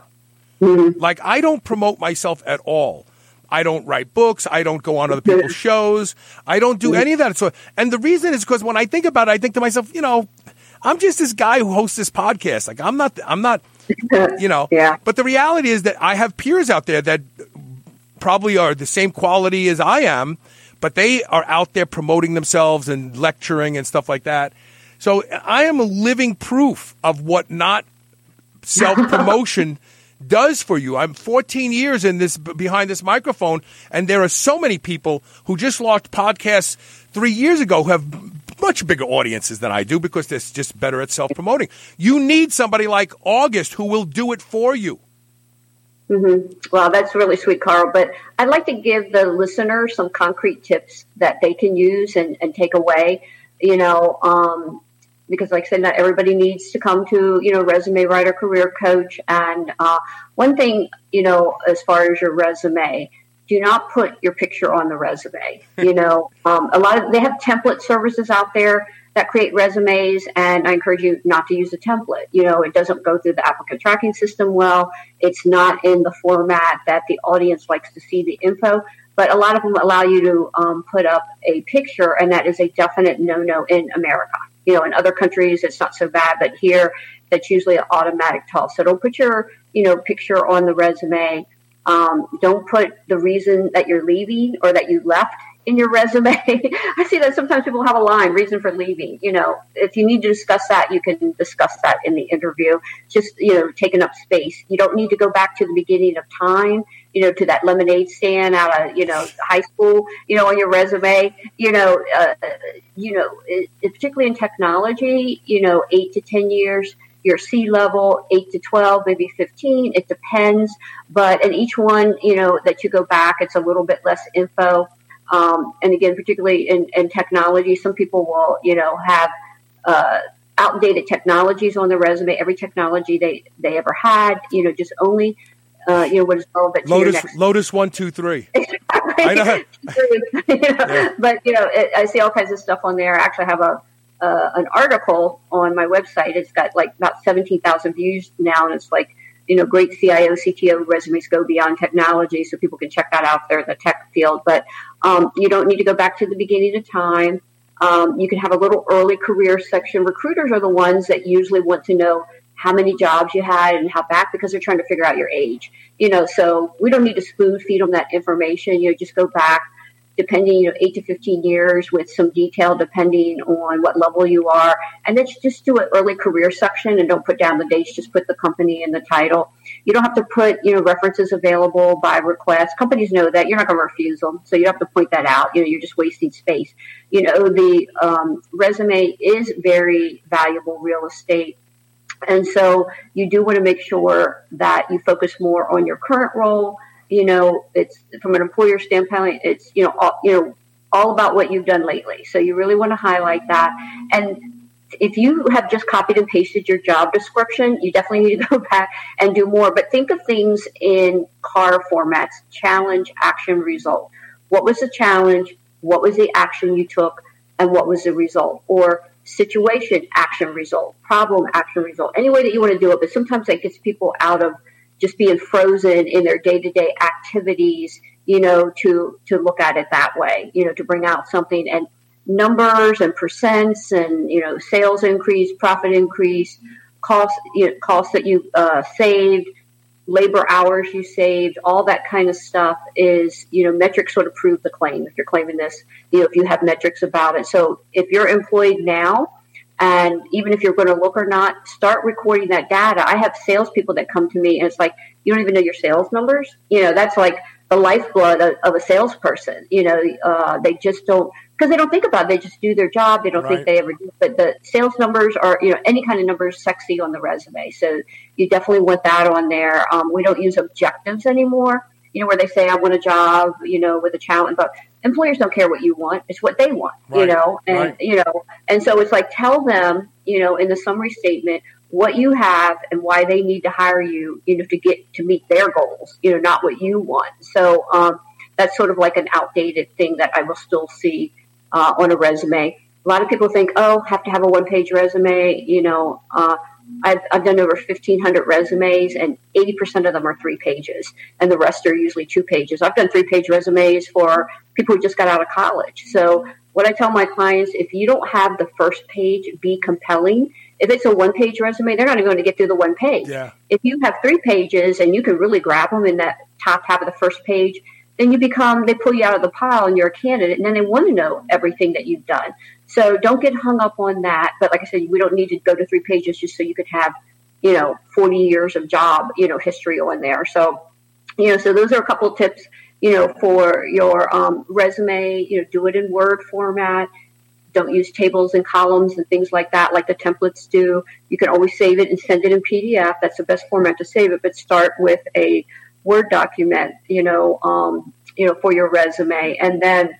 Speaker 1: Mm-hmm. Like I don't promote myself at all. I don't write books. I don't go on other people's shows. I don't do any of that. So, and the reason is because when I think about it, I think to myself, you know, I'm just this guy who hosts this podcast. Like I'm not, I'm not, you know.
Speaker 2: yeah.
Speaker 1: But the reality is that I have peers out there that probably are the same quality as I am, but they are out there promoting themselves and lecturing and stuff like that. So I am a living proof of what not self promotion does for you. I'm 14 years in this behind this microphone, and there are so many people who just launched podcasts three years ago who have much bigger audiences than I do because they're just better at self promoting. You need somebody like August who will do it for you.
Speaker 2: Mm-hmm. Well, that's really sweet, Carl. But I'd like to give the listener some concrete tips that they can use and, and take away. You know, um, because like I said, not everybody needs to come to you know resume writer, career coach. And uh, one thing, you know, as far as your resume, do not put your picture on the resume. you know, um, a lot of they have template services out there that create resumes and I encourage you not to use a template. You know, it doesn't go through the applicant tracking system well. It's not in the format that the audience likes to see the info. But a lot of them allow you to um, put up a picture, and that is a definite no-no in America. You know, in other countries it's not so bad, but here that's usually an automatic toss. So don't put your you know picture on the resume. Um, don't put the reason that you're leaving or that you left in your resume. I see that sometimes people have a line, reason for leaving. You know, if you need to discuss that, you can discuss that in the interview. Just, you know, taking up space. You don't need to go back to the beginning of time, you know, to that lemonade stand out of, you know, high school, you know, on your resume. You know, uh, you know, it, particularly in technology, you know, eight to 10 years your C level, 8 to 12, maybe 15. It depends. But in each one, you know, that you go back, it's a little bit less info. Um, and again, particularly in, in, technology, some people will, you know, have uh, outdated technologies on their resume. Every technology they, they ever had, you know, just only, uh, you know, what is relevant
Speaker 1: Lotus,
Speaker 2: to your next.
Speaker 1: Lotus one two three.
Speaker 2: I know. you know, yeah. But you know, it, I see all kinds of stuff on there. I actually have a uh, an article on my website. It's got like about seventeen thousand views now, and it's like you know, great CIO, CTO resumes go beyond technology, so people can check that out there in the tech field. But um, you don't need to go back to the beginning of time. Um, you can have a little early career section. Recruiters are the ones that usually want to know how many jobs you had and how back because they're trying to figure out your age. You know, so we don't need to spoon feed them that information. You know, just go back depending, you know, eight to 15 years with some detail depending on what level you are. And then just do an early career section and don't put down the dates, just put the company and the title. You don't have to put, you know, references available by request. Companies know that you're not going to refuse them. So you don't have to point that out. You know, you're just wasting space. You know, the um, resume is very valuable real estate. And so you do want to make sure that you focus more on your current role you know, it's from an employer standpoint, it's, you know, all, you know, all about what you've done lately. So you really want to highlight that. And if you have just copied and pasted your job description, you definitely need to go back and do more. But think of things in CAR formats challenge, action, result. What was the challenge? What was the action you took? And what was the result? Or situation, action, result, problem, action, result. Any way that you want to do it. But sometimes that gets people out of just being frozen in their day to day activities, you know, to, to look at it that way, you know, to bring out something and numbers and percents and, you know, sales increase, profit increase, costs, you know, costs that you uh, saved, labor hours you saved, all that kind of stuff is, you know, metrics sort of prove the claim. If you're claiming this, you know, if you have metrics about it. So if you're employed now, and even if you're going to look or not, start recording that data. I have salespeople that come to me and it's like, you don't even know your sales numbers. You know, that's like the lifeblood of, of a salesperson. You know, uh, they just don't because they don't think about it. They just do their job. They don't right. think they ever do. But the sales numbers are, you know, any kind of numbers sexy on the resume. So you definitely want that on there. Um, we don't use objectives anymore. You know, where they say I want a job, you know, with a challenge, but employers don't care what you want. It's what they want, right. you know, and right. you know, and so it's like tell them, you know, in the summary statement what you have and why they need to hire you, you know, to get to meet their goals, you know, not what you want. So um, that's sort of like an outdated thing that I will still see uh, on a resume. A lot of people think, oh, have to have a one page resume. You know, uh, I've, I've done over 1,500 resumes, and 80% of them are three pages, and the rest are usually two pages. I've done three page resumes for people who just got out of college. So, what I tell my clients if you don't have the first page be compelling, if it's a one page resume, they're not even going to get through the one page.
Speaker 1: Yeah.
Speaker 2: If you have three pages and you can really grab them in that top half of the first page, then you become they pull you out of the pile and you're a candidate and then they want to know everything that you've done so don't get hung up on that but like i said we don't need to go to three pages just so you could have you know 40 years of job you know history on there so you know so those are a couple tips you know for your um, resume you know do it in word format don't use tables and columns and things like that like the templates do you can always save it and send it in pdf that's the best format to save it but start with a Word document, you know, um, you know, for your resume. And then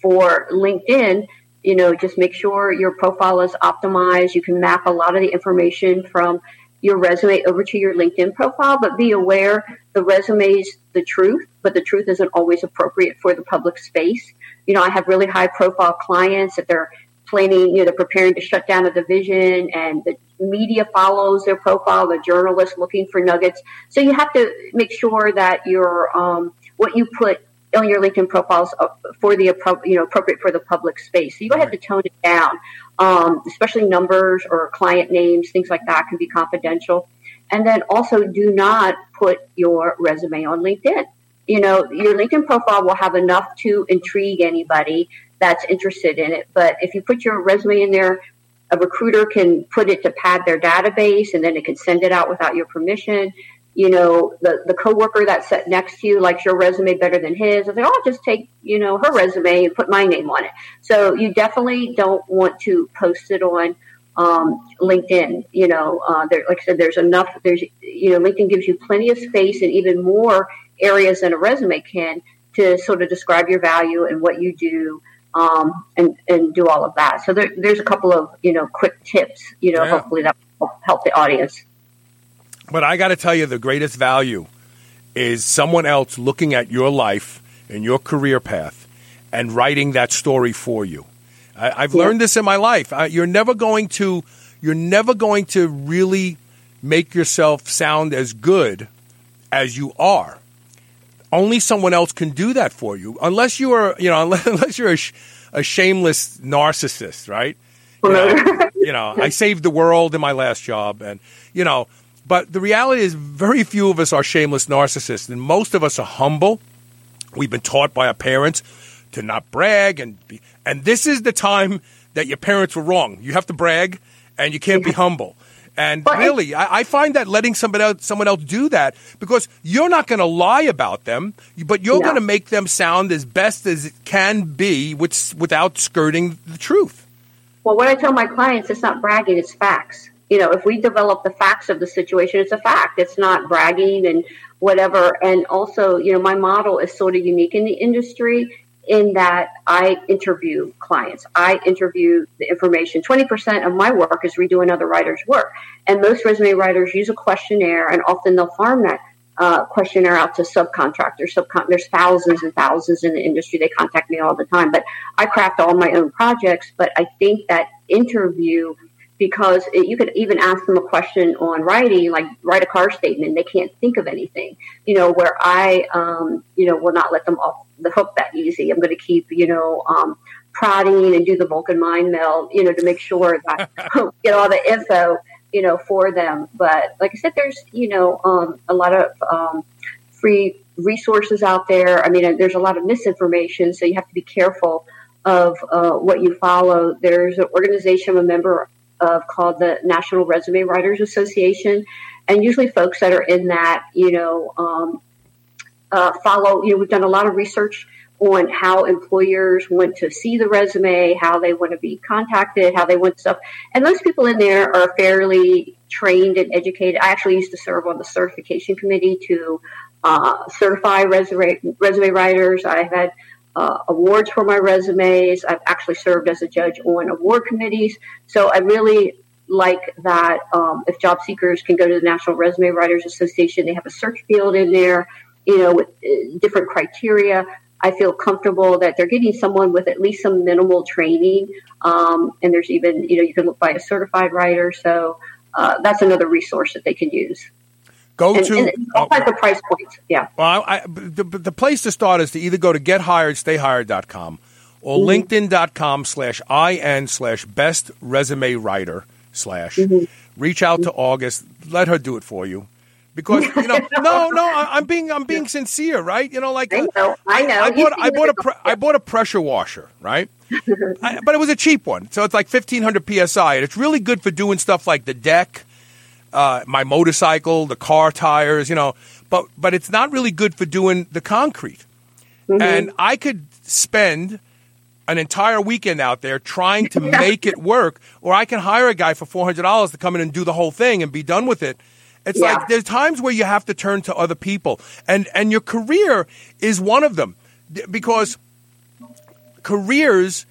Speaker 2: for LinkedIn, you know, just make sure your profile is optimized. You can map a lot of the information from your resume over to your LinkedIn profile, but be aware the resume is the truth, but the truth isn't always appropriate for the public space. You know, I have really high profile clients that they're planning, you know, they're preparing to shut down a division and the media follows their profile, the journalists looking for nuggets. So you have to make sure that your, um, what you put on your LinkedIn profiles for the, you know, appropriate for the public space. So you have to tone it down, um, especially numbers or client names, things like that can be confidential. And then also do not put your resume on LinkedIn. You know, your LinkedIn profile will have enough to intrigue anybody that's interested in it. But if you put your resume in there, a recruiter can put it to pad their database and then it can send it out without your permission. You know, the, the coworker that's sat next to you likes your resume better than his. I say, oh, I'll just take, you know, her resume and put my name on it. So you definitely don't want to post it on um, LinkedIn. You know, uh, there, like I said, there's enough, there's, you know, LinkedIn gives you plenty of space and even more areas than a resume can to sort of describe your value and what you do um, and and do all of that. So there, there's a couple of you know quick tips. You know, yeah. hopefully that will help the audience.
Speaker 1: But I got to tell you, the greatest value is someone else looking at your life and your career path and writing that story for you. I, have yeah. learned this in my life. I, you're never going to you're never going to really make yourself sound as good as you are only someone else can do that for you, unless you are, you know, unless, unless you're a, sh- a, shameless narcissist, right? You know, you know, I saved the world in my last job, and you know, but the reality is, very few of us are shameless narcissists, and most of us are humble. We've been taught by our parents to not brag, and be, and this is the time that your parents were wrong. You have to brag, and you can't be humble. And really, I, I, find that letting somebody else, someone else do that because you're not going to lie about them, but you're going to make them sound as best as it can be with, without skirting the truth.
Speaker 2: Well, what I tell my clients, it's not bragging, it's facts. You know, if we develop the facts of the situation, it's a fact. It's not bragging and whatever. And also, you know, my model is sort of unique in the industry in that I interview clients. I interview the information. 20% of my work is redo another writer's work. And most resume writers use a questionnaire, and often they'll farm that uh, questionnaire out to subcontractors. Subcon- there's thousands and thousands in the industry. They contact me all the time. But I craft all my own projects. But I think that interview because it, you could even ask them a question on writing, like write a CAR statement. They can't think of anything, you know, where I, um, you know, will not let them off the hook that easy. I'm going to keep, you know, um, prodding and do the Vulcan mind meld, you know, to make sure that get all the info. you know, for them. But like I said, there's, you know, um, a lot of um, free resources out there. I mean, there's a lot of misinformation, so you have to be careful of uh, what you follow. There's an organization I'm a member of called the National Resume Writers Association, and usually folks that are in that, you know, um, uh, follow. You know, we've done a lot of research on how employers want to see the resume, how they want to be contacted, how they want stuff. And those people in there are fairly trained and educated. I actually used to serve on the certification committee to uh, certify resume, resume writers. I've had uh, awards for my resumes. I've actually served as a judge on award committees. So I really like that um, if job seekers can go to the National Resume Writers Association, they have a search field in there, you know, with uh, different criteria I feel comfortable that they're getting someone with at least some minimal training. Um, and there's even, you know, you can look by a certified writer. So uh, that's another resource that they can use.
Speaker 1: Go
Speaker 2: and,
Speaker 1: to
Speaker 2: and all of price points. Yeah.
Speaker 1: Well, I, the, the place to start is to either go to gethiredstayhired.com or mm-hmm. linkedin.com slash in slash best resume writer slash. Mm-hmm. Reach out to August. Let her do it for you because you know no no I, am being I'm being sincere right you know like
Speaker 2: I know I know
Speaker 1: I bought I bought a pre- I bought a pressure washer right I, but it was a cheap one so it's like 1500 psi and it's really good for doing stuff like the deck uh, my motorcycle the car tires you know but but it's not really good for doing the concrete mm-hmm. and I could spend an entire weekend out there trying to make it work or I can hire a guy for $400 to come in and do the whole thing and be done with it it's yeah. like there's times where you have to turn to other people, and and your career is one of them because careers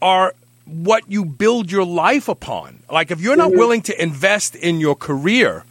Speaker 1: are what you build your life upon. Like if you're not mm-hmm. willing to invest in your career,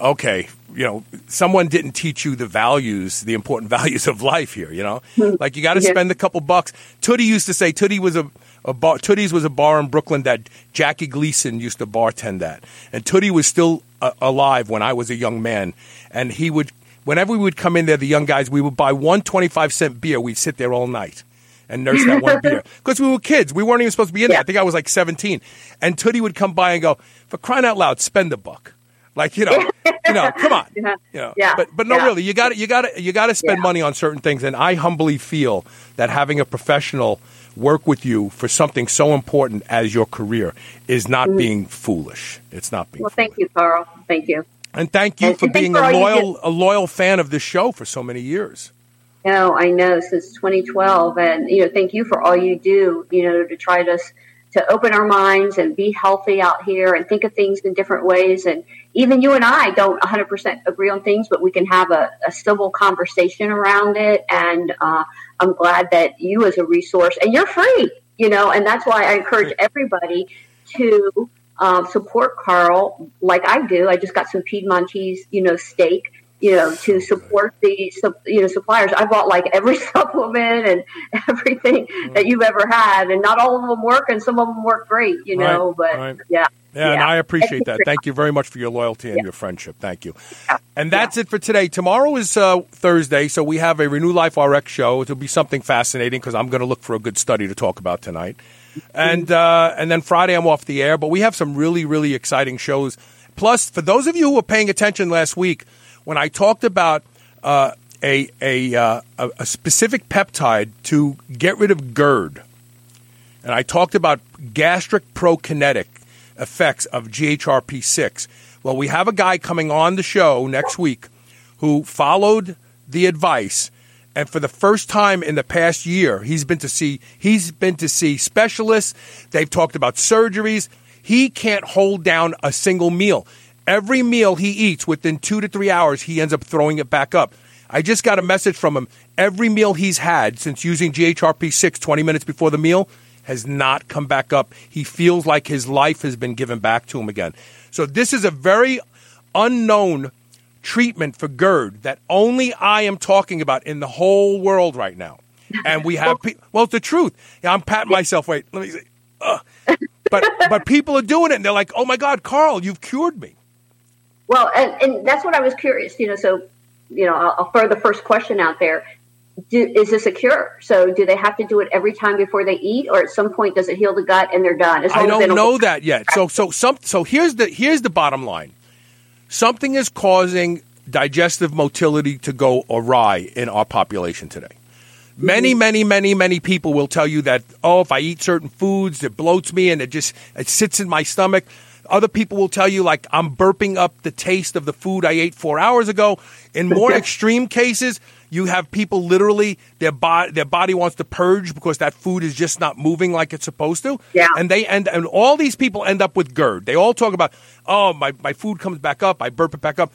Speaker 1: okay, you know, someone didn't teach you the values, the important values of life here, you know? Hmm. Like you got to yeah. spend a couple bucks. Tootie used to say Tootie was a, a bar, Tootie's was a bar in Brooklyn that Jackie Gleason used to bartend at. And Tootie was still uh, alive when I was a young man. And he would, whenever we would come in there, the young guys, we would buy one 25 cent beer. We'd sit there all night and nurse that one beer. Because we were kids. We weren't even supposed to be in yeah. there. I think I was like 17. And Tootie would come by and go, for crying out loud, spend a buck. Like you know, you know, come on,
Speaker 2: yeah.
Speaker 1: you know.
Speaker 2: Yeah.
Speaker 1: But but no,
Speaker 2: yeah.
Speaker 1: really, you got to, you got to you got to spend yeah. money on certain things, and I humbly feel that having a professional work with you for something so important as your career is not mm-hmm. being foolish. It's not being.
Speaker 2: Well, thank you, Carl. Thank you.
Speaker 1: And thank you and, for being for a loyal a loyal fan of this show for so many years.
Speaker 2: No, I know since 2012, and you know, thank you for all you do. You know, to try to to open our minds and be healthy out here and think of things in different ways. And even you and I don't 100% agree on things, but we can have a, a civil conversation around it. And uh, I'm glad that you, as a resource, and you're free, you know, and that's why I encourage everybody to um, support Carl like I do. I just got some Piedmontese, you know, steak you know, to support the you know suppliers. I bought like every supplement and everything mm-hmm. that you've ever had, and not all of them work, and some of them work great, you know. Right, but right. yeah.
Speaker 1: Yeah, yeah, and I appreciate that. Thank you very much for your loyalty and yeah. your friendship. Thank you. Yeah. And that's it for today. Tomorrow is uh, Thursday, so we have a Renew Life RX show. It'll be something fascinating because I'm going to look for a good study to talk about tonight. And uh, and then Friday I'm off the air, but we have some really really exciting shows. Plus, for those of you who were paying attention last week, when I talked about uh, a, a, uh, a specific peptide to get rid of GERD, and I talked about gastric prokinetic effects of GHRP6. Well, we have a guy coming on the show next week who followed the advice and for the first time in the past year he's been to see he's been to see specialists they've talked about surgeries he can't hold down a single meal Every meal he eats within two to three hours, he ends up throwing it back up. I just got a message from him. Every meal he's had since using GHRP 6 20 minutes before the meal has not come back up. He feels like his life has been given back to him again. So, this is a very unknown treatment for GERD that only I am talking about in the whole world right now. And we have, well, it's the truth. I'm patting myself. Wait, let me say, Ugh. but but people are doing it, and they're like, "Oh my God, Carl, you've cured me."
Speaker 2: Well, and, and that's what I was curious, you know, so, you know, I'll, I'll throw the first question out there. do, is this a cure? So do they have to do it every time before they eat, or at some point does it heal the gut and they're done?
Speaker 1: I don't know that yet. So so some so here's the here's the bottom line. Something is causing digestive motility to go awry in our population today. Many, mm-hmm. many, many, many people will tell you that, oh, if I eat certain foods, it bloats me and it just it sits in my stomach. Other people will tell you, like, I'm burping up the taste of the food I ate four hours ago. In more extreme cases, you have people literally their body their body wants to purge because that food is just not moving like it's supposed to.
Speaker 2: Yeah.
Speaker 1: And they end and all these people end up with GERD. They all talk about, oh, my, my food comes back up, I burp it back up.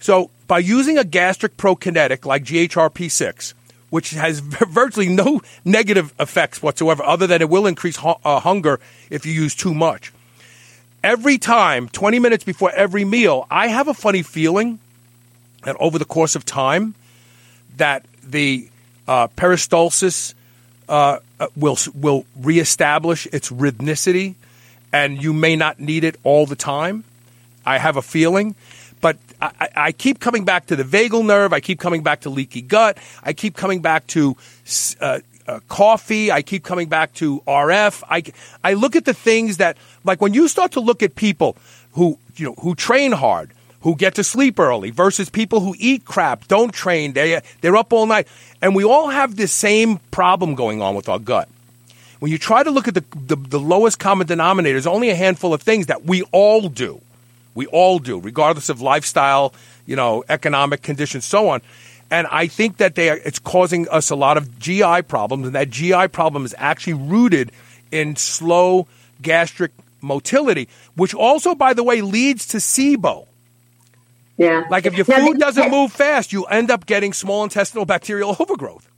Speaker 1: So by using a gastric prokinetic like GHRP6, which has virtually no negative effects whatsoever, other than it will increase hu- uh, hunger if you use too much. Every time, 20 minutes before every meal, I have a funny feeling that over the course of time, that the uh, peristalsis uh, uh, will will reestablish its rhythmicity, and you may not need it all the time. I have a feeling, but I, I, keep coming back to the vagal nerve. I keep coming back to leaky gut. I keep coming back to uh, uh, coffee. I keep coming back to RF. I, I look at the things that, like when you start to look at people who, you know, who train hard, who get to sleep early versus people who eat crap, don't train, they, they're up all night. And we all have this same problem going on with our gut. When you try to look at the, the, the lowest common denominator, there's only a handful of things that we all do. We all do, regardless of lifestyle, you know, economic conditions, so on. And I think that they are, it's causing us a lot of GI problems, and that GI problem is actually rooted in slow gastric motility, which also, by the way, leads to SIBO.
Speaker 2: Yeah.
Speaker 1: Like if your food doesn't move fast, you end up getting small intestinal bacterial overgrowth.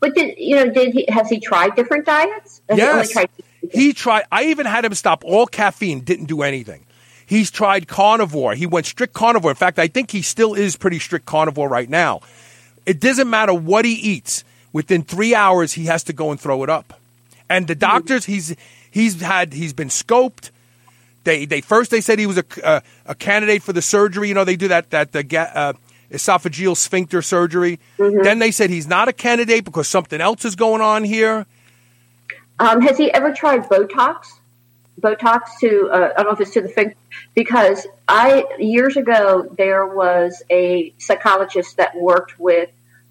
Speaker 2: But did you know? Did he has he tried different diets?
Speaker 1: Has yes, he, tried he tried. I even had him stop all caffeine. Didn't do anything. He's tried carnivore. He went strict carnivore. In fact, I think he still is pretty strict carnivore right now. It doesn't matter what he eats. Within three hours, he has to go and throw it up. And the doctors, he's he's had he's been scoped. They they first they said he was a, a, a candidate for the surgery. You know they do that that the uh, esophageal sphincter surgery. Mm-hmm. Then they said he's not a candidate because something else is going on here.
Speaker 2: Um, has he ever tried Botox? Botox to uh, I don't know if it's to the finger because I years ago there was a psychologist that worked with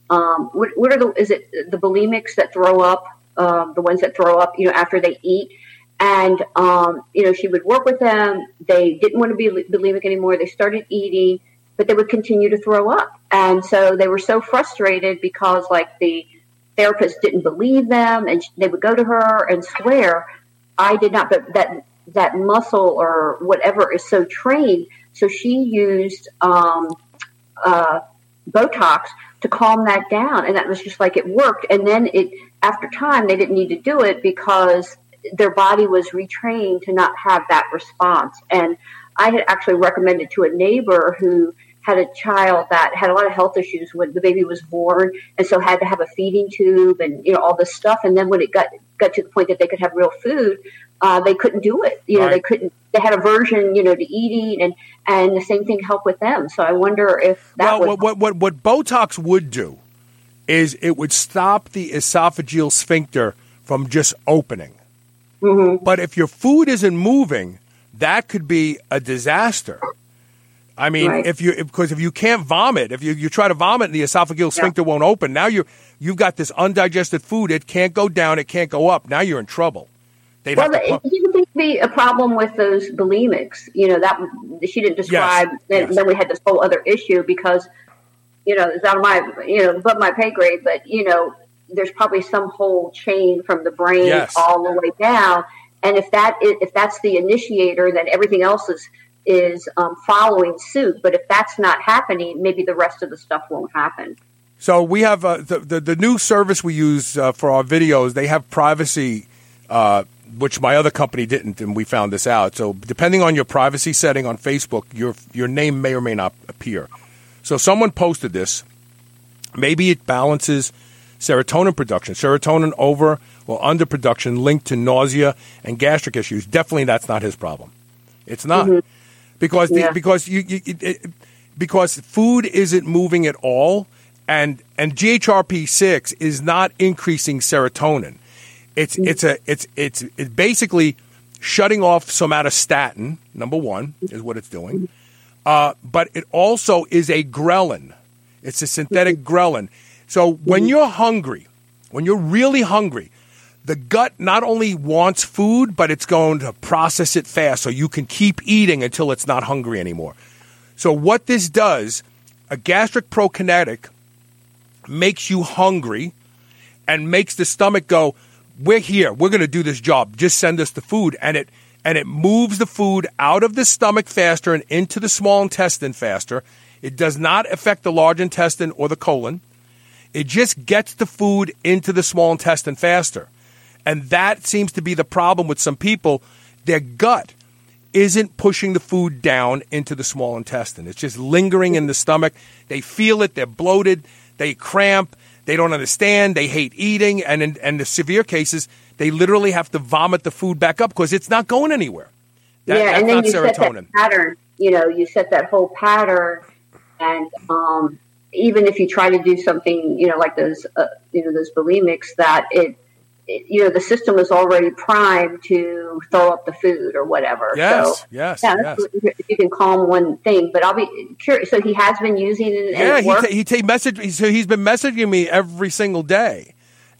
Speaker 2: um, what, what, are the is it the bulimics that throw up um, the ones that throw up you know after they eat and, um, you know, she would work with them. They didn't want to be bulimic anymore. They started eating, but they would continue to throw up. And so they were so frustrated because, like, the therapist didn't believe them and they would go to her and swear, I did not, but that, that muscle or whatever is so trained. So she used, um, uh, Botox to calm that down. And that was just like it worked. And then it, after time, they didn't need to do it because their body was retrained to not have that response. And I had actually recommended to a neighbor who had a child that had a lot of health issues when the baby was born and so had to have a feeding tube and you know all this stuff and then when it got got to the point that they could have real food uh, they couldn't do it you know right. they couldn't they had aversion you know to eating and and the same thing helped with them so i wonder if that
Speaker 1: well, what, what what botox would do is it would stop the esophageal sphincter from just opening
Speaker 2: Mm-hmm.
Speaker 1: But if your food isn't moving, that could be a disaster. I mean, right. if you because if you can't vomit, if you, you try to vomit and the esophageal sphincter yeah. won't open, now you you've got this undigested food. It can't go down. It can't go up. Now you're in trouble.
Speaker 2: They'd well, it didn't be a problem with those bulimics. You know that she didn't describe. Yes. Then, yes. then we had this whole other issue because you know it's out of my you know above my pay grade. But you know there's probably some whole chain from the brain yes. all the way down. And if that is, if that's the initiator, then everything else is is um, following suit. But if that's not happening, maybe the rest of the stuff won't happen.
Speaker 1: So we have uh, the, the, the new service we use uh, for our videos. They have privacy, uh, which my other company didn't, and we found this out. So depending on your privacy setting on Facebook, your your name may or may not appear. So someone posted this. Maybe it balances serotonin production. Serotonin over or under production linked to nausea and gastric issues. Definitely, that's not his problem. It's not mm-hmm. Because the, yeah. because you, you it, because food isn't moving at all, and and GHRP six is not increasing serotonin. It's mm. it's a it's it's it's basically shutting off somatostatin. Number one mm. is what it's doing, uh, but it also is a ghrelin. It's a synthetic mm-hmm. ghrelin. So when mm-hmm. you're hungry, when you're really hungry, the gut not only wants food, but it's going to process it fast so you can keep eating until it's not hungry anymore. So what this does, a gastric prokinetic makes you hungry and makes the stomach go, we're here. We're going to do this job. Just send us the food. And it, and it moves the food out of the stomach faster and into the small intestine faster. It does not affect the large intestine or the colon. It just gets the food into the small intestine faster. And that seems to be the problem with some people. Their gut isn't pushing the food down into the small intestine. It's just lingering in the stomach. They feel it, they're bloated, they cramp, they don't understand, they hate eating, and in, and the severe cases, they literally have to vomit the food back up because it's not going anywhere.
Speaker 2: That, yeah, and then you serotonin. set that pattern. You know, you set that whole pattern, and um, even if you try to do something, you know, like those, uh, you know, those bulimics, that it you know the system is already primed to throw up the food or whatever.
Speaker 1: Yes, so, yes, yeah, yes.
Speaker 2: You can calm one thing, but I'll be curious. So he has been using it.
Speaker 1: Yeah, he ta- he take message. So he's been messaging me every single day,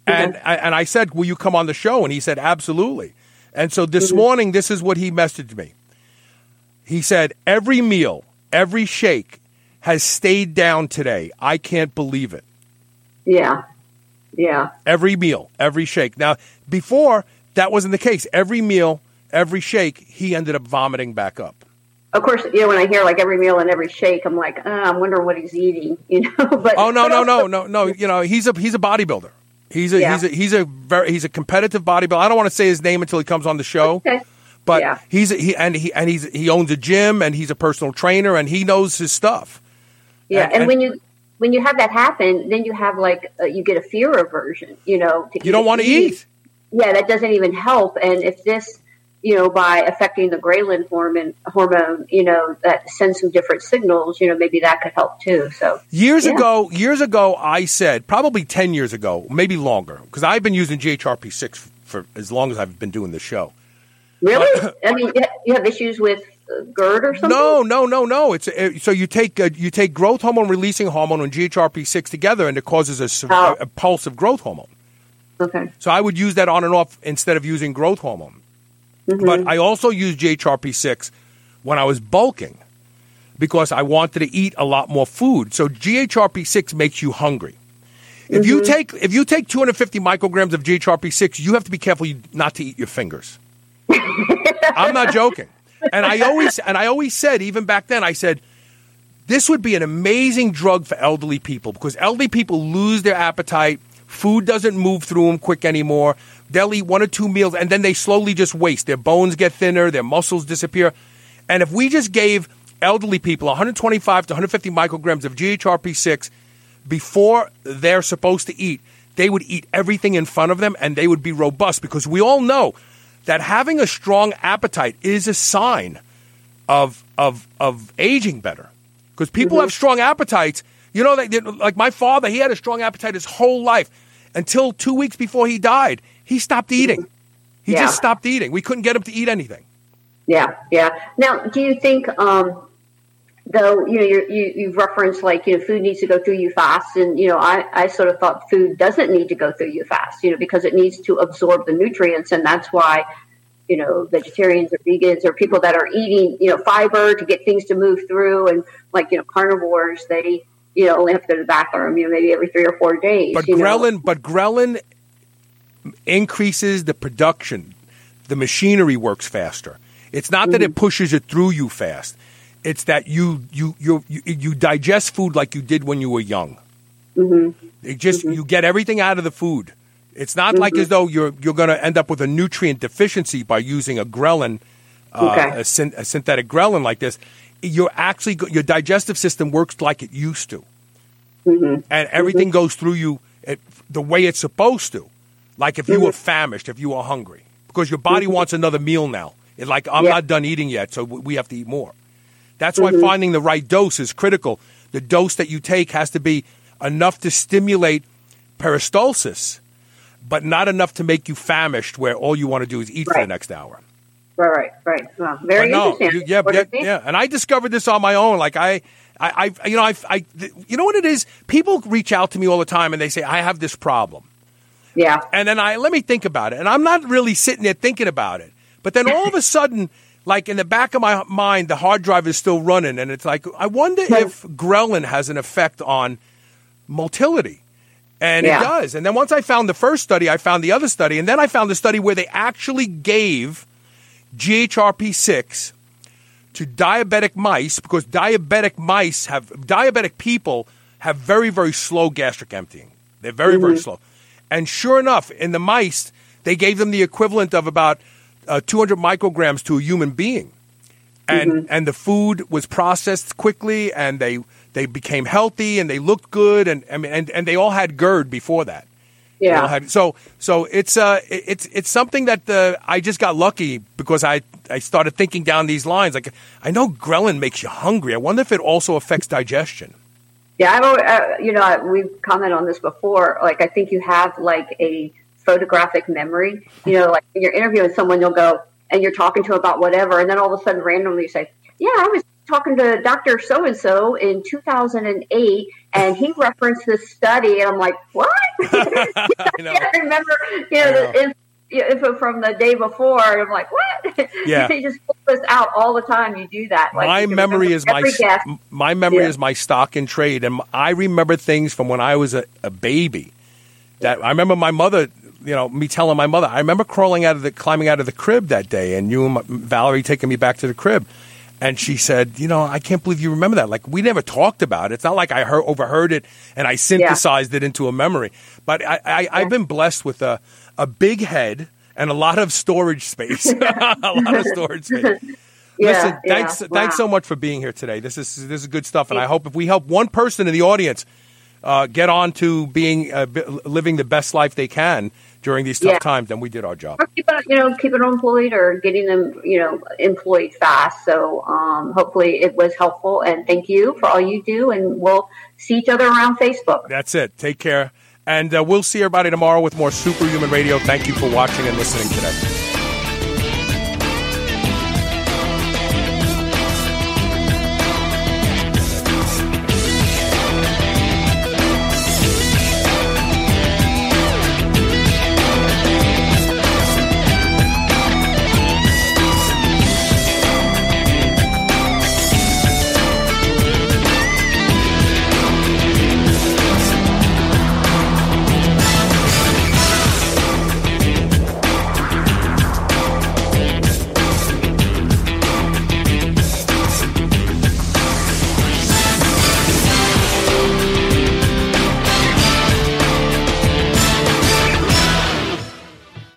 Speaker 1: and mm-hmm. I, and I said, "Will you come on the show?" And he said, "Absolutely." And so this mm-hmm. morning, this is what he messaged me. He said, "Every meal, every shake has stayed down today. I can't believe it."
Speaker 2: Yeah. Yeah.
Speaker 1: Every meal, every shake. Now, before that wasn't the case. Every meal, every shake, he ended up vomiting back up.
Speaker 2: Of course, you know when I hear like every meal and every shake, I'm like, ah, oh, I'm wondering what he's eating. You know, but
Speaker 1: oh no, no, no, no, no. You know, he's a he's a bodybuilder. He's a yeah. he's a he's a very he's a competitive bodybuilder. I don't want to say his name until he comes on the show.
Speaker 2: Okay.
Speaker 1: But yeah. he's a, he and he and he's he owns a gym and he's a personal trainer and he knows his stuff.
Speaker 2: Yeah, and, and, and when you when you have that happen, then you have like uh, you get a fear aversion. You know,
Speaker 1: you don't want to eat.
Speaker 2: Yeah, that doesn't even help. And if this, you know, by affecting the ghrelin hormone, hormone, you know, that sends some different signals. You know, maybe that could help too. So
Speaker 1: years yeah. ago, years ago, I said probably ten years ago, maybe longer, because I've been using GHRP six for as long as I've been doing the show.
Speaker 2: Really? I mean, you have issues with GERD or something?
Speaker 1: No, no, no, no. It's uh, so you take uh, you take growth hormone releasing hormone and GHRP six together, and it causes a, oh. a, pulse of growth hormone.
Speaker 2: Okay.
Speaker 1: So I would use that on and off instead of using growth hormone. Mm-hmm. But I also use GHRP six when I was bulking because I wanted to eat a lot more food. So GHRP six makes you hungry. If mm-hmm. you take if you take 250 micrograms of GHRP six, you have to be careful not to eat your fingers. I'm not joking and I always and I always said even back then I said this would be an amazing drug for elderly people because elderly people lose their appetite. Food doesn't move through them quick anymore. They'll eat one or two meals and then they slowly just waste. Their bones get thinner, their muscles disappear. And if we just gave elderly people 125 to 150 micrograms of GHRP6 before they're supposed to eat, they would eat everything in front of them and they would be robust because we all know that having a strong appetite is a sign of of of aging better. Because people mm-hmm. have strong appetites. You know, like, like my father, he had a strong appetite his whole life until two weeks before he died. He stopped eating. He yeah. just stopped eating. We couldn't get him to eat anything.
Speaker 2: Yeah, yeah. Now, do you think um, though you know you you referenced like you know food needs to go through you fast and you know I, I sort of thought food doesn't need to go through you fast you know because it needs to absorb the nutrients and that's why you know vegetarians or vegans or people that are eating you know fiber to get things to move through and like you know carnivores they you know only have to go to the bathroom you know maybe every three or four days
Speaker 1: but ghrelin know? but ghrelin increases the production the machinery works faster it's not mm-hmm. that it mm-hmm. pushes it through you fast it's that you you you you, you digest food like you did when you were young.
Speaker 2: Mm-hmm.
Speaker 1: It just mm-hmm. you get everything out of the food. It's not mm-hmm. like as though you're you're going to end up with a nutrient deficiency by using a ghrelin, uh, okay. a, syn- a, synthetic ghrelin like this. You're actually your digestive system works like it used to,
Speaker 2: mm-hmm.
Speaker 1: and everything goes through you it, the way it's supposed to. Like if you were famished, if you were hungry, because your body wants another meal now. It's like I'm yeah. not done eating yet, so we have to eat more. That's why mm-hmm. finding the right dose is critical. The dose that you take has to be enough to stimulate peristalsis, but not enough to make you famished, where all you want to do is eat right. for the next hour.
Speaker 2: Right, right, right. Well, very no, interesting.
Speaker 1: You, yeah, yeah, yeah. And I discovered this on my own. Like I, I, I, you know, I, I, you know what it is? People reach out to me all the time and they say, "I have this problem."
Speaker 2: Yeah.
Speaker 1: And then I let me think about it, and I'm not really sitting there thinking about it. But then all of a sudden, like in the back of my mind, the hard drive is still running, and it's like I wonder if ghrelin has an effect on motility. And yeah. it does. And then once I found the first study, I found the other study, and then I found the study where they actually gave GHRP6 to diabetic mice because diabetic mice have diabetic people have very very slow gastric emptying. They're very mm-hmm. very slow. And sure enough, in the mice, they gave them the equivalent of about uh, 200 micrograms to a human being. And mm-hmm. and the food was processed quickly and they they became healthy and they looked good and I mean, and and they all had GERD before that.
Speaker 2: Yeah.
Speaker 1: Had, so so it's uh it's it's something that the I just got lucky because I I started thinking down these lines. Like I know ghrelin makes you hungry. I wonder if it also affects digestion.
Speaker 2: Yeah, I've always, uh, you know we've commented on this before. Like I think you have like a photographic memory. You know, like when you're interviewing someone, you'll go and you're talking to about whatever, and then all of a sudden randomly you say, "Yeah, I was talking to Dr. So and so in 2008, and he referenced this study, and I'm like, what? I, I remember, you know, the info from the day before. And I'm like, what?
Speaker 1: Yeah,
Speaker 2: you just pull this out all the time. You do that.
Speaker 1: Like, my memory is my guest. my memory yeah. is my stock and trade, and I remember things from when I was a, a baby. That I remember my mother you know, me telling my mother. I remember crawling out of the, climbing out of the crib that day, and you and my, Valerie taking me back to the crib. And she said, "You know, I can't believe you remember that. Like we never talked about it. It's not like I heard, overheard it and I synthesized yeah. it into a memory. But I, I, I've been blessed with a a big head and a lot of storage space. a lot of storage space. Yeah, Listen, yeah. thanks wow. thanks so much for being here today. This is this is good stuff, and I hope if we help one person in the audience uh, get on to being uh, living the best life they can during these tough yeah. times, then we did our job.
Speaker 2: Or keep it, you know, keep it employed or getting them, you know, employed fast. So um, hopefully it was helpful. And thank you for all you do. And we'll see each other around Facebook.
Speaker 1: That's it. Take care. And uh, we'll see everybody tomorrow with more Superhuman Radio. Thank you for watching and listening today.